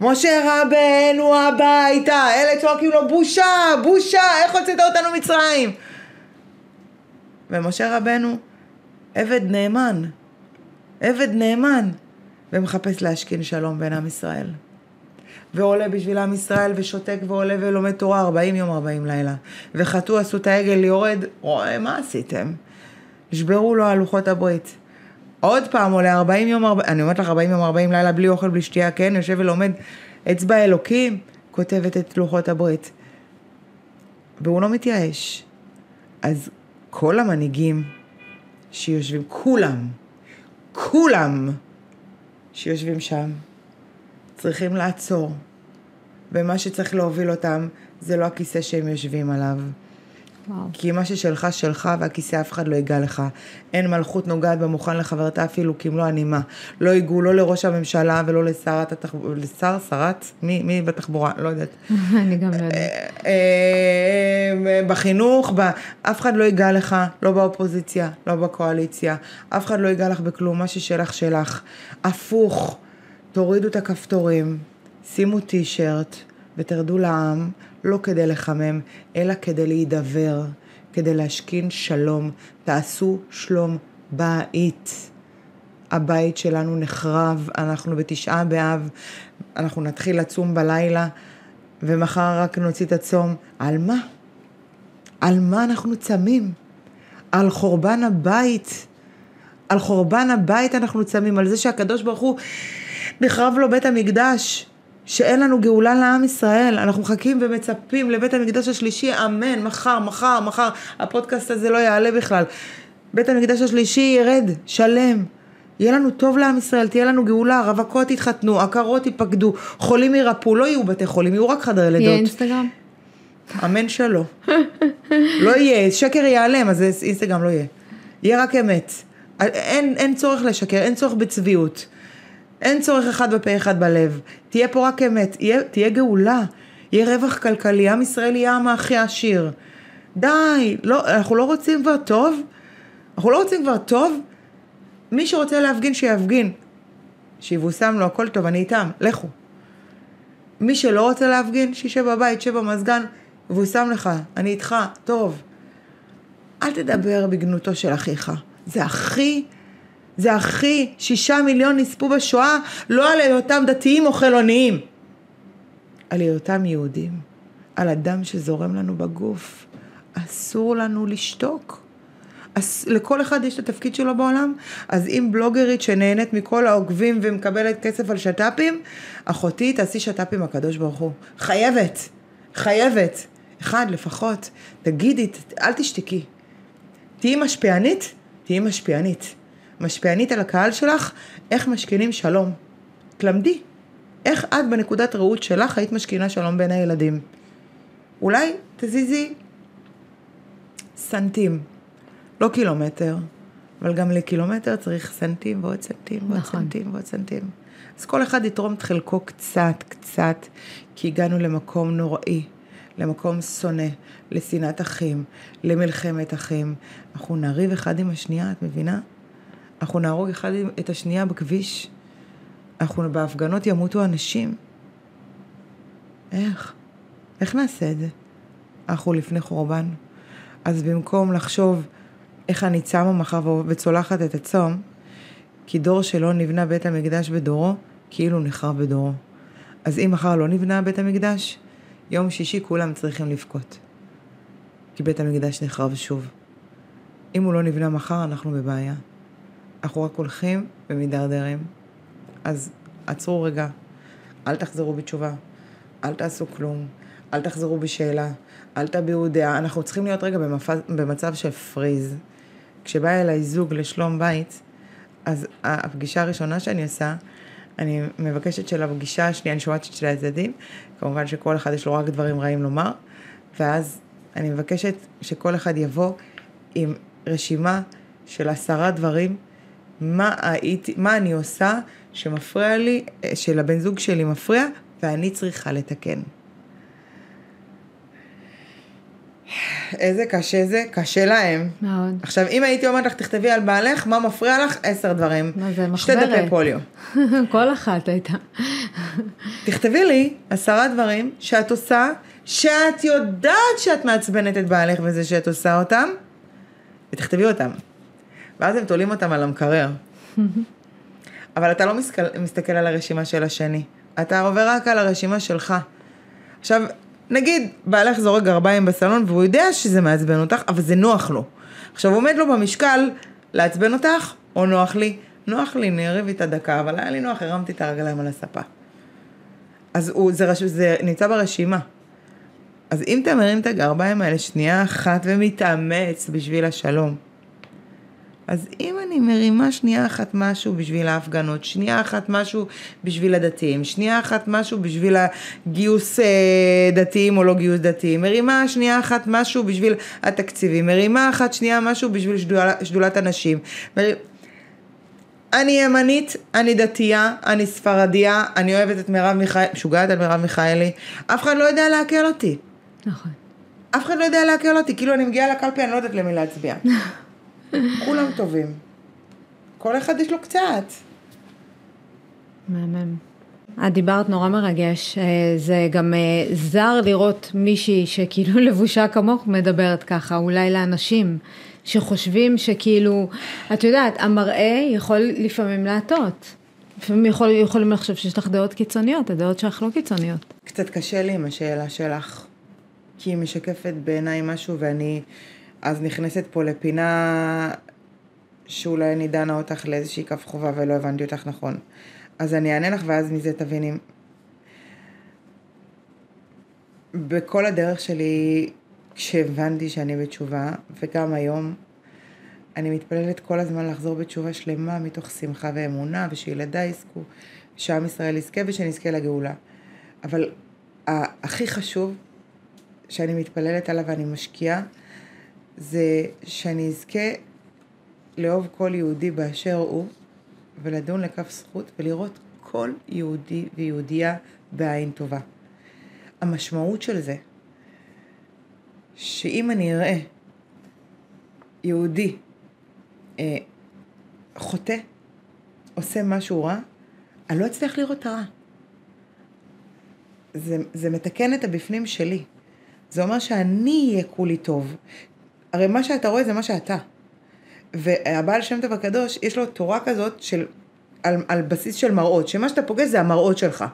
משה רבנו הביתה, אלה צועקים לו בושה, בושה, איך הוצאת אותנו מצרים? ומשה רבנו עבד נאמן, עבד נאמן, ומחפש להשכין שלום בין עם ישראל. ועולה בשביל עם ישראל ושותק ועולה ולומד תורה 40 יום 40 לילה. וחטאו עשו את העגל יורד, רואה מה עשיתם? נשברו לו על לוחות הברית. עוד פעם עולה 40 יום 40, אני אומרת לך 40 יום 40 לילה בלי אוכל בלי שתייה, כן? יושב ולומד אצבע אלוקים, כותבת את לוחות הברית. והוא לא מתייאש. אז כל המנהיגים שיושבים, כולם, כולם שיושבים שם, צריכים לעצור. ומה שצריך להוביל אותם זה לא הכיסא שהם יושבים עליו. וואו. כי מה ששלך שלך והכיסא אף אחד לא ייגע לך. אין מלכות נוגעת במוכן לחברתה אפילו כמלוא הנימה. לא ייגעו לא לראש הממשלה ולא לשרת התחבורה, לשר, שרת? מי, מי בתחבורה? לא יודעת. אני גם לא יודעת. אה, בחינוך, ב... אף אחד לא ייגע לך, לא באופוזיציה, לא בקואליציה, אף אחד לא ייגע לך בכלום, מה ששלך שלך. הפוך, תורידו את הכפתורים, שימו טישרט ותרדו לעם, לא כדי לחמם, אלא כדי להידבר, כדי להשכין שלום. תעשו שלום בית. הבית שלנו נחרב, אנחנו בתשעה באב, אנחנו נתחיל לצום בלילה, ומחר רק נוציא את הצום. על מה? על מה אנחנו צמים? על חורבן הבית. על חורבן הבית אנחנו צמים, על זה שהקדוש ברוך הוא נחרב לו בית המקדש, שאין לנו גאולה לעם ישראל, אנחנו מחכים ומצפים לבית המקדש השלישי, אמן, מחר, מחר, מחר, הפודקאסט הזה לא יעלה בכלל. בית המקדש השלישי ירד, שלם. יהיה לנו טוב לעם ישראל, תהיה לנו גאולה, רווקות יתחתנו, עקרות ייפקדו, חולים יירפאו, לא יהיו בתי חולים, יהיו רק חדרי לידות. יהיה אינסטגרם? אמן שלא. לא יהיה, שקר ייעלם, אז אינסטגרם לא יהיה. יהיה רק אמת. אין, אין צורך לשקר, אין צורך בצביעות. אין צורך אחד בפה אחד בלב. תהיה פה רק אמת, יהיה, תהיה גאולה. יהיה רווח כלכלי, עם ישראל יהיה העם הכי עשיר. די, לא, אנחנו לא רוצים כבר טוב? אנחנו לא רוצים כבר טוב? מי שרוצה להפגין, שיפגין. שיבושם לו, הכל טוב, אני איתם, לכו. מי שלא רוצה להפגין, שישב בבית, שישב במזגן, יבושם לך, אני איתך, טוב. אל תדבר בגנותו של אחיך. זה הכי, זה הכי, שישה מיליון נספו בשואה, לא על היותם דתיים או חילוניים, על היותם יהודים, על הדם שזורם לנו בגוף. אסור לנו לשתוק. אז לכל אחד יש את התפקיד שלו בעולם, אז אם בלוגרית שנהנית מכל העוקבים ומקבלת כסף על שת"פים, אחותי תעשי שת"פ עם הקדוש ברוך הוא. חייבת, חייבת. אחד לפחות, תגידי, אל תשתקי. תהיי משפיענית, תהיי משפיענית. משפיענית על הקהל שלך, איך משכינים שלום. תלמדי. איך את בנקודת ראות שלך היית משכינה שלום בין הילדים. אולי תזיזי סנטים, לא קילומטר, אבל גם לקילומטר צריך סנטים ועוד סנטים ועוד נכון. סנטים ועוד סנטים. אז כל אחד יתרום את חלקו קצת, קצת, כי הגענו למקום נוראי, למקום שונא, לשנאת אחים, למלחמת אחים. אנחנו נריב אחד עם השנייה, את מבינה? אנחנו נהרוג אחד את השנייה בכביש. אנחנו בהפגנות ימותו אנשים. איך? איך נעשה את זה? אנחנו לפני חורבן. אז במקום לחשוב איך אני צמה מחר וצולחת את הצום, כי דור שלא נבנה בית המקדש בדורו, כאילו נחרב בדורו. אז אם מחר לא נבנה בית המקדש, יום שישי כולם צריכים לבכות. כי בית המקדש נחרב שוב. אם הוא לא נבנה מחר, אנחנו בבעיה. אנחנו רק הולכים ומידרדרים. אז עצרו רגע, אל תחזרו בתשובה, אל תעשו כלום, אל תחזרו בשאלה, אל תביעו דעה. אנחנו צריכים להיות רגע במפז, במצב של פריז. כשבא אליי זוג לשלום בית, אז הפגישה הראשונה שאני עושה, אני מבקשת של הפגישה השנייה, אני שומעת את שני הצדדים, כמובן שכל אחד יש לו רק דברים רעים לומר, ואז אני מבקשת שכל אחד יבוא עם רשימה של עשרה דברים, מה, הייתי, מה אני עושה שמפריע לי, שלבן זוג שלי מפריע, ואני צריכה לתקן. איזה קשה זה, קשה להם. מאוד. עכשיו, אם הייתי אומרת לך, תכתבי על בעלך, מה מפריע לך? עשר דברים. מה זה, מחברת. שתי דפי פוליו. כל אחת הייתה. תכתבי לי עשרה דברים שאת עושה, שאת יודעת שאת מעצבנת את בעלך בזה שאת עושה אותם, ותכתבי אותם. ואז הם תולים אותם על המקרר. אבל אתה לא מסתכל, מסתכל על הרשימה של השני, אתה עובר רק על הרשימה שלך. עכשיו, נגיד, בעלך זורק גרביים בסלון והוא יודע שזה מעצבן אותך, אבל זה נוח לו. עכשיו, עומד לו במשקל לעצבן אותך, או נוח לי? נוח לי, נערב איתה דקה, אבל היה לי נוח, הרמתי את הרגליים על הספה. אז הוא, זה, זה נמצא ברשימה. אז אם אתה מרים את הגרביים האלה שנייה אחת ומתאמץ בשביל השלום, אז אם אני מרימה שנייה אחת משהו בשביל ההפגנות, שנייה אחת משהו בשביל הדתיים, שנייה אחת משהו בשביל הגיוס אה, דתיים או לא גיוס דתיים, מרימה שנייה אחת משהו בשביל התקציבים, מרימה אחת שנייה משהו בשביל שדול, שדולת הנשים. מר... אני ימנית, אני דתייה, אני ספרדיה, אני אוהבת את מרב מיכאלי, משוגעת על מרב מיכאלי, אף אחד לא יודע לעכל אותי. נכון. אף אחד לא יודע לעכל אותי, כאילו אני מגיעה לקלפי, אני לא יודעת למי להצביע. כולם טובים. כל אחד יש לו קצת. מהמם. את דיברת נורא מרגש, אה, זה גם אה, זר לראות מישהי שכאילו לבושה כמוך מדברת ככה, אולי לאנשים שחושבים שכאילו, את יודעת, המראה יכול לפעמים להטעות. לפעמים יכול, יכולים לחשוב שיש לך דעות קיצוניות, הדעות שלך לא קיצוניות. קצת קשה לי עם השאלה שלך, כי היא משקפת בעיניי משהו ואני אז נכנסת פה לפינה שאולי אני דנה אותך לאיזושהי כף חובה ולא הבנתי אותך נכון. אז אני אענה לך ואז מזה תביני. בכל הדרך שלי, כשהבנתי שאני בתשובה, וגם היום, אני מתפללת כל הזמן לחזור בתשובה שלמה מתוך שמחה ואמונה, ושילדיי יזכו, שעם ישראל יזכה ושנזכה לגאולה. אבל הכי חשוב שאני מתפללת עליו ואני משקיעה, זה שאני אזכה לאהוב כל יהודי באשר הוא, ולדון לכף זכות ולראות כל יהודי ויהודייה בעין טובה. המשמעות של זה, שאם אני אראה יהודי אה, חוטא, עושה משהו רע, אני לא אצליח לראות את הרע. זה, זה מתקן את הבפנים שלי. זה אומר שאני אהיה כולי טוב. הרי מה שאתה רואה זה מה שאתה. והבעל שם טוב הקדוש, יש לו תורה כזאת של, על, על בסיס של מראות, שמה שאתה פוגש זה המראות שלך.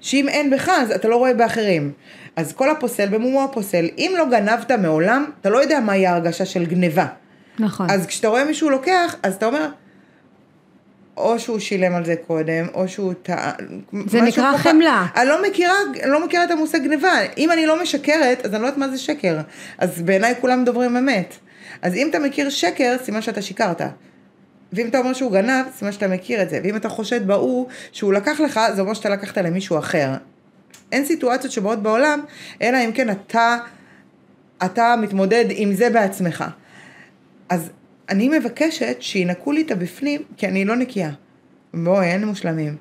שאם אין בך, אז אתה לא רואה באחרים. אז כל הפוסל במומו הפוסל, אם לא גנבת מעולם, אתה לא יודע מהי ההרגשה של גניבה. נכון. אז כשאתה רואה מישהו לוקח, אז אתה אומר, או שהוא שילם על זה קודם, או שהוא טעה. זה נקרא ככה, חמלה. אני לא מכירה, אני לא מכירה את המושג גניבה. אם אני לא משקרת, אז אני לא יודעת מה זה שקר. אז בעיניי כולם דוברים אמת. אז אם אתה מכיר שקר, סימן שאתה שיקרת. ואם אתה אומר שהוא גנב, סימן שאתה מכיר את זה. ואם אתה חושד בהוא שהוא לקח לך, זה אומר שאתה לקחת למישהו אחר. אין סיטואציות שבאות בעולם, אלא אם כן אתה, אתה מתמודד עם זה בעצמך. אז אני מבקשת שינקו לי את הבפנים, כי אני לא נקייה. בואי, אין מושלמים.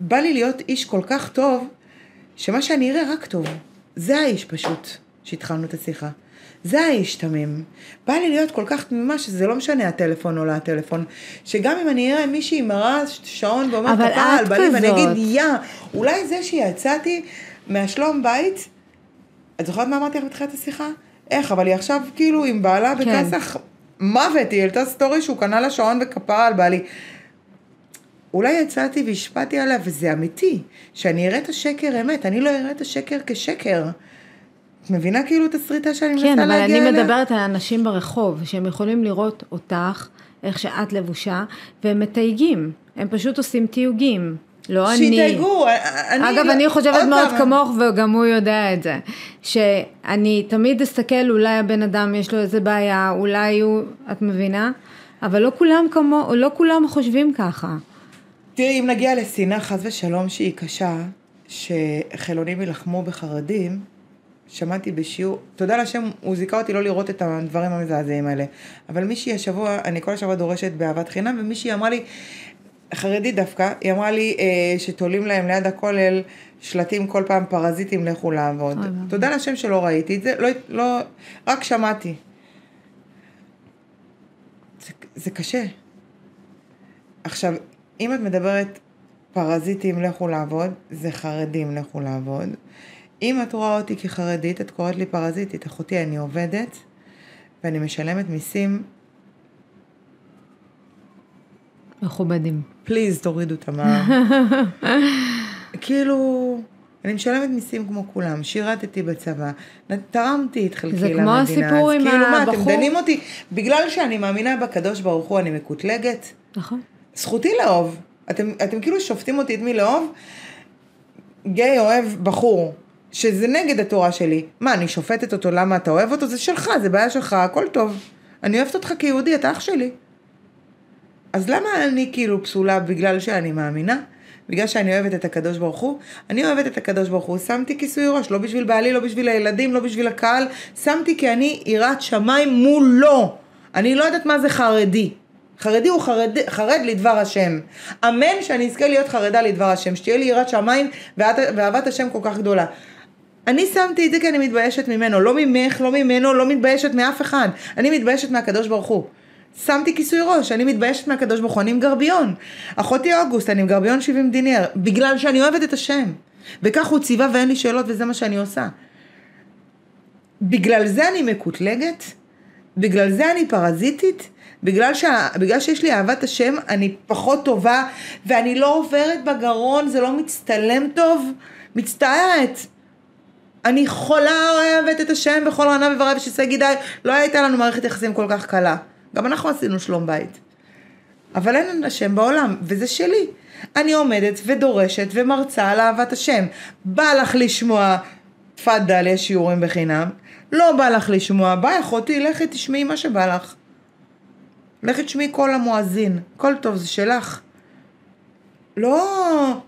בא לי להיות איש כל כך טוב, שמה שאני אראה רק טוב. זה האיש פשוט, שהתחלנו את השיחה. זה האיש תמים. בא לי להיות כל כך תמימה שזה לא משנה הטלפון או לא הטלפון. שגם אם אני אראה מישהי מראה שעון ואומרת כפרה על בעלי ואני אגיד יא, באמת. זה שיצאתי מהשלום בית, את זוכרת מה אמרתי לך בתחילת השיחה? איך, אבל היא עכשיו כאילו עם בעלה כן. בכסח מוות, היא העלתה סטורי שהוא קנה לה שעון וכפרה על בעלי. אולי יצאתי והשפעתי עליה, וזה אמיתי, שאני אראה את השקר אמת, אני לא אראה את השקר כשקר. את מבינה כאילו את הסריטה שאני מנסה להגיע אליה? כן, אבל אני מדברת על אנשים ברחוב, שהם יכולים לראות אותך, איך שאת לבושה, והם מתייגים, הם פשוט עושים תיוגים. לא אני. שיתייגו, אני... אגב, לא, אני חושבת מאוד פעם. כמוך, וגם הוא יודע את זה. שאני תמיד אסתכל, אולי הבן אדם יש לו איזה בעיה, אולי הוא, את מבינה? אבל לא כולם כמו, לא כולם חושבים ככה. תראי, אם נגיע לשנאה חס ושלום שהיא קשה, שחילונים יילחמו בחרדים, שמעתי בשיעור, תודה לשם, הוא זיכה אותי לא לראות את הדברים המזעזעים האלה. אבל מישהי השבוע, אני כל השבוע דורשת באהבת חינם, ומישהי אמרה לי, חרדית דווקא, היא אמרה לי אה, שתולים להם ליד הכולל שלטים כל פעם פרזיטים לכו לעבוד. תודה לשם שלא ראיתי את זה, לא, לא, רק שמעתי. זה, זה קשה. עכשיו, אם את מדברת פרזיטים לכו לעבוד, זה חרדים לכו לעבוד. אם את רואה אותי כחרדית, את קוראת לי פרזיטית. אחותי, אני עובדת ואני משלמת מיסים מכובדים. פליז, תורידו את המע"מ. כאילו, אני משלמת מיסים כמו כולם, שירתתי בצבא, תרמתי את חלקי למדינה. זה כמו הסיפור עם כאילו הבחור. מה, אתם דנים אותי, בגלל שאני מאמינה בקדוש ברוך הוא, אני מקוטלגת? נכון. זכותי לאהוב. אתם, אתם כאילו שופטים אותי את מי לאהוב? גיי אוהב בחור, שזה נגד התורה שלי. מה, אני שופטת אותו למה אתה אוהב אותו? זה שלך, זה בעיה שלך, הכל טוב. אני אוהבת אותך כיהודי, אתה אח שלי. אז למה אני כאילו פסולה בגלל שאני מאמינה? בגלל שאני אוהבת את הקדוש ברוך הוא? אני אוהבת את הקדוש ברוך הוא, שמתי כיסוי ראש, לא בשביל בעלי, לא בשביל הילדים, לא בשביל הקהל, שמתי כי אני יראת שמיים מולו. אני לא יודעת מה זה חרדי. חרדי הוא חרד, חרד לדבר השם. אמן שאני אזכה להיות חרדה לדבר השם, שתהיה לי יראת שמיים ואהבת השם כל כך גדולה. אני שמתי את זה כי אני מתביישת ממנו, לא ממך, לא ממנו, לא מתביישת מאף אחד. אני מתביישת מהקדוש ברוך הוא. שמתי כיסוי ראש, אני מתביישת מהקדוש ברוך הוא, אני עם גרביון. אחותי אוגוסט, אני עם גרביון 70 דינר, בגלל שאני אוהבת את השם. וכך הוא ציווה ואין לי שאלות וזה מה שאני עושה. בגלל זה אני מקוטלגת? בגלל זה אני פרזיטית? בגלל, שה, בגלל שיש לי אהבת השם, אני פחות טובה, ואני לא עוברת בגרון, זה לא מצטלם טוב? מצטערת. אני חולה אוהבת את השם בכל רענה ורב ושסי גידי, לא הייתה לנו מערכת יחסים כל כך קלה. גם אנחנו עשינו שלום בית. אבל אין השם בעולם, וזה שלי. אני עומדת ודורשת ומרצה על אהבת השם. בא לך לשמוע, תפאדל, יש שיעורים בחינם. לא בא לך לשמוע, ביי אחותי, לכי תשמעי מה שבא לך. לכי תשמעי כל המואזין, כל טוב זה שלך. לא...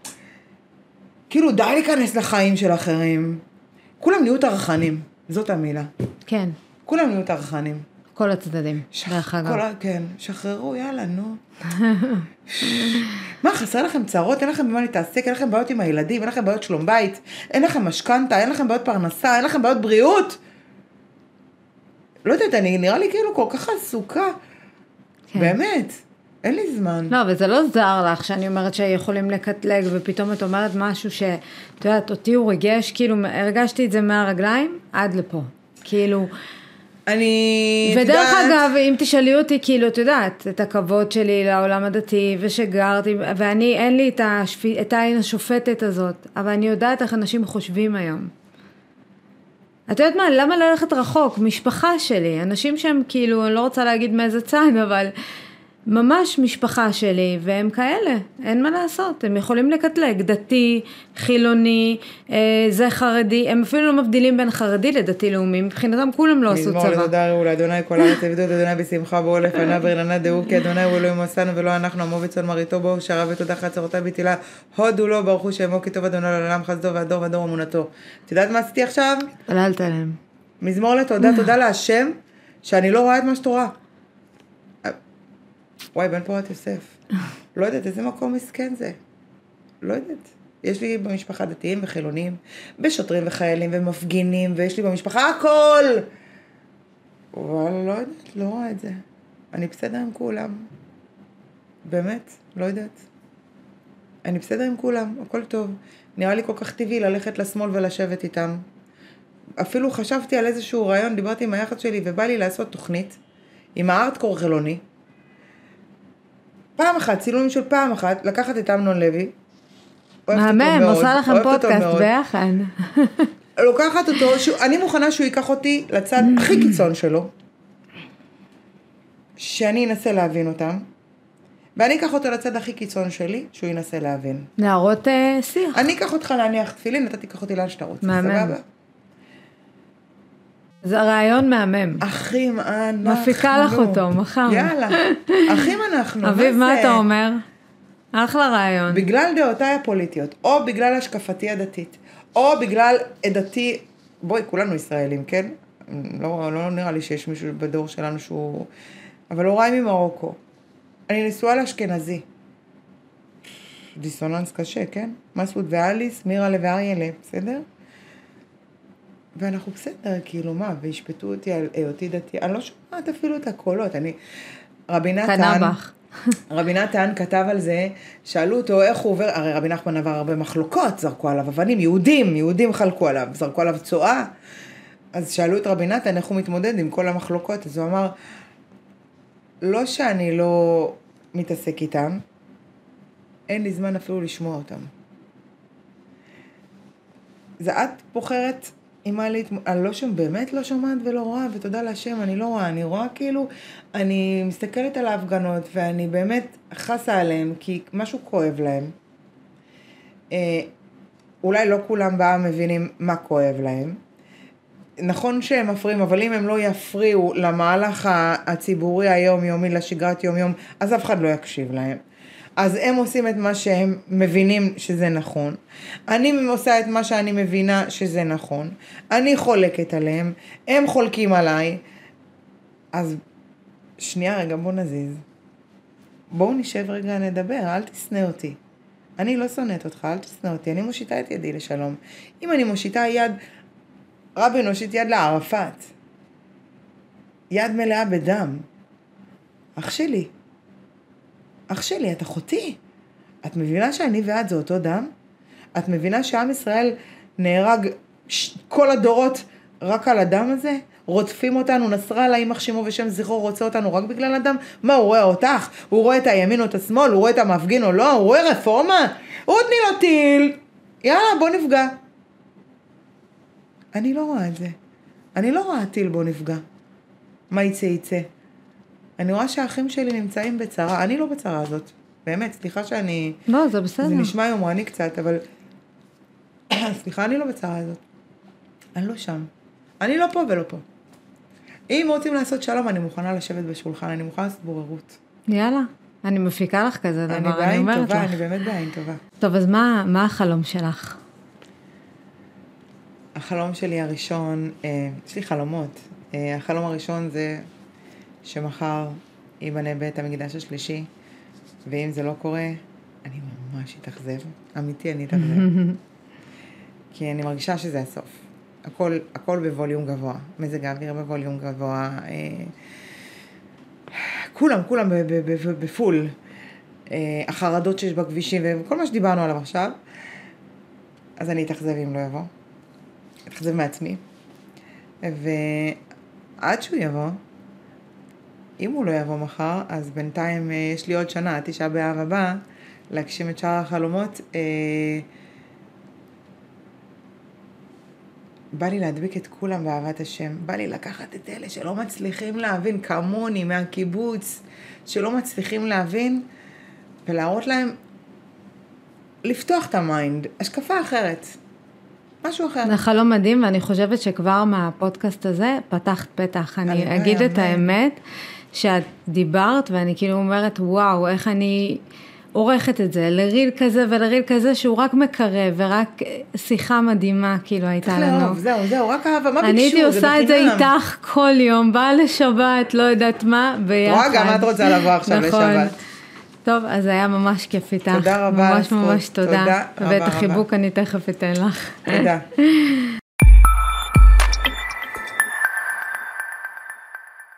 כאילו די להיכנס לחיים של אחרים. כולם נהיו טרחנים, זאת המילה. כן, כולם נהיו טרחנים. כל הצדדים, דרך אגב. כל. כן, שחררו, יאללה, נו. מה, חסר לכם צרות? אין לכם במה להתעסק? אין לכם בעיות עם הילדים? אין לכם בעיות שלום בית? אין לכם משכנתה? אין לכם בעיות פרנסה? אין לכם בעיות בריאות? לא יודעת, אני נראה לי כאילו כל כך עסוקה. כן. באמת, אין לי זמן. לא, וזה לא זר לך שאני אומרת שיכולים לקטלג, ופתאום את אומרת משהו שאת יודעת, אותי הוא ריגש, כאילו, הרגשתי את זה מהרגליים עד לפה. כאילו, אני, ודרך יודעת, אגב, אם תשאלי אותי, כאילו, את יודעת, את הכבוד שלי לעולם הדתי, ושגרתי, ואני, אין לי את, השפ... את העין השופטת הזאת, אבל אני יודעת איך אנשים חושבים היום. את יודעת מה, למה ללכת רחוק? משפחה שלי, אנשים שהם כאילו, אני לא רוצה להגיד מאיזה צד, אבל ממש משפחה שלי, והם כאלה, אין מה לעשות, הם יכולים לקטלג, דתי, חילוני, אה, זה חרדי, הם אפילו לא מבדילים בין חרדי לדתי לאומי, מבחינתם כולם לא עשו מזמור צבא. לתודה ראו לאדוני כל הארץ עבדו את אדוני בשמחה בואו לפניו ורננה דהו כי אדוני הוא אלוהים עשנו ולא אנחנו עמו וצאן מרעיתו בו שרה ותודה חצרותיו בתהילה הודו לו ברכו שמו כי טוב אדוני לעולם חסדו והדור והדור אמונתו. את יודעת מה עשיתי עכשיו? התפללת עליהם. מזמור לתודה, תודה להשם שאני לא רואה את מה שאת רואה. וואי, בן פורת יוסף. לא יודעת איזה מקום מסכן זה. לא יודעת. יש לי במשפחה דתיים וחילונים, ושוטרים וחיילים ומפגינים, ויש לי במשפחה הכל! אבל לא יודעת, לא רואה את זה. אני בסדר עם כולם. באמת, לא יודעת. אני בסדר עם כולם, הכל טוב. נראה לי כל כך טבעי ללכת לשמאל ולשבת איתם. אפילו חשבתי על איזשהו רעיון, דיברתי עם היחד שלי ובא לי לעשות תוכנית עם הארטקור חילוני. פעם אחת, צילומים של פעם אחת, לקחת את אמנון לוי. מהמם, עושה לכם פודקאסט. ביחד. לוקחת אותו, אני מוכנה שהוא ייקח אותי לצד הכי קיצון שלו, שאני אנסה להבין אותם, ואני אקח אותו לצד הכי קיצון שלי, שהוא ינסה להבין. להראות אה, שיח. אני אקח אותך להניח תפילין, אתה תיקח אותי לאן שאתה רוצה. סבבה? זה רעיון מהמם. אחים אנחנו. מפיקה לך אותו מחר. יאללה, אחים אנחנו. אביב, מה? אתה אומר? אחלה רעיון. בגלל דעותיי הפוליטיות, או בגלל השקפתי הדתית, או בגלל עדתי, בואי, כולנו ישראלים, כן? לא, לא נראה לי שיש מישהו בדור שלנו שהוא... אבל הוריי ממרוקו. אני נשואה לאשכנזי. דיסוננס קשה, כן? מסעוד ואליס, מירלה ואריילה, בסדר? ואנחנו בסדר, כאילו, מה, וישפטו אותי על היותי דתי, אני לא שומעת אפילו את הקולות, אני... רבי נתן... רבי נתן כתב על זה, שאלו אותו איך הוא עובר, הרי רבי נחמן עבר הרבה מחלוקות, זרקו עליו אבנים, יהודים, יהודים חלקו עליו, זרקו עליו צואה. אז שאלו את רבי נתן איך הוא מתמודד עם כל המחלוקות, אז הוא אמר, לא שאני לא מתעסק איתם, אין לי זמן אפילו לשמוע אותם. זה את בוחרת עם מה להתמודד, אני לא שומעת, באמת לא שומעת ולא רואה, ותודה להשם, אני לא רואה, אני רואה כאילו, אני מסתכלת על ההפגנות, ואני באמת חסה עליהם, כי משהו כואב להם. אה, אולי לא כולם בעם מבינים מה כואב להם. נכון שהם מפריעים, אבל אם הם לא יפריעו למהלך הציבורי היומיומי, לשגרת יום-יום, אז אף אחד לא יקשיב להם. אז הם עושים את מה שהם מבינים שזה נכון. אני עושה את מה שאני מבינה שזה נכון. אני חולקת עליהם, הם חולקים עליי. אז שנייה רגע, בוא נזיז. בואו נשב רגע נדבר, אל תשנא אותי. אני לא שונאת אותך, אל תשנא אותי, אני מושיטה את ידי לשלום. אם אני מושיטה יד, רבין הושיט יד לערפאת. יד מלאה בדם. אח שלי, אח שלי, את אחותי. את מבינה שאני ואת זה אותו דם? את מבינה שעם ישראל נהרג ש... כל הדורות רק על הדם הזה? רודפים אותנו, נסראללה, יימח שמו ושם זכרו, רוצה אותנו רק בגלל הדם? מה, הוא רואה אותך? הוא רואה את הימין או את השמאל? הוא רואה את המפגין או לא? הוא רואה רפורמה? הוא תני לו טיל, יאללה, בוא נפגע. אני לא רואה את זה. אני לא רואה טיל בוא נפגע. מה יצא יצא. אני רואה שהאחים שלי נמצאים בצרה, אני לא בצרה הזאת. באמת, סליחה שאני... לא, זה בסדר. זה נשמע יומרני קצת, אבל... סליחה, אני לא בצרה הזאת. אני לא שם. אני לא פה ולא פה. אם רוצים לעשות שלום, אני מוכנה לשבת בשולחן, אני מוכנה לעשות בוררות. יאללה, אני מפיקה לך כזה דבר, אני אני אומרת טובה, לך. אני באמת בעין טובה. טוב, אז מה, מה החלום שלך? החלום שלי הראשון, אה, יש לי חלומות. אה, החלום הראשון זה שמחר ייבנה בית המקדש השלישי, ואם זה לא קורה, אני ממש אתאכזב. אמיתי, אני אתאכזב. כי אני מרגישה שזה הסוף. הכל, הכל בווליום גבוה. מזג האוויר בווליום גבוה. אה, כולם, כולם בפול. אה, החרדות שיש בכבישים וכל מה שדיברנו עליו עכשיו. אז אני אתאכזב אם לא יבוא. אתאכזב מעצמי. ועד שהוא יבוא, אם הוא לא יבוא מחר, אז בינתיים אה, יש לי עוד שנה, תשעה באב הבא, להגשים את שאר החלומות. אה, בא לי להדביק את כולם באהבת השם. בא לי לקחת את אלה שלא מצליחים להבין, כמוני, מהקיבוץ, שלא מצליחים להבין, ולהראות להם, לפתוח את ה mind, השקפה אחרת, משהו אחר. זה חלום מדהים, ואני חושבת שכבר מהפודקאסט הזה פתחת פתח. אני אגיד את. האמת, שאת דיברת, ואני כאילו אומרת, וואו, איך אני עורכת את זה לריל כזה ולריל כזה, שהוא רק מקרב, ורק שיחה מדהימה, כאילו, הייתה צריך לנו. לאהוב, זהו, זהו, רק אהבה, מה ביקשו? אני הייתי עושה את זה. איתך כל יום, באה לשבת, לא יודעת מה, ביחד. רואה, גם את רוצה לבוא עכשיו נכון. לשבת. טוב, אז היה ממש כיף איתך. תודה רבה ממש. ממש תודה. תודה רבה ואת רבה. החיבוק אני תכף אתן לך. תודה.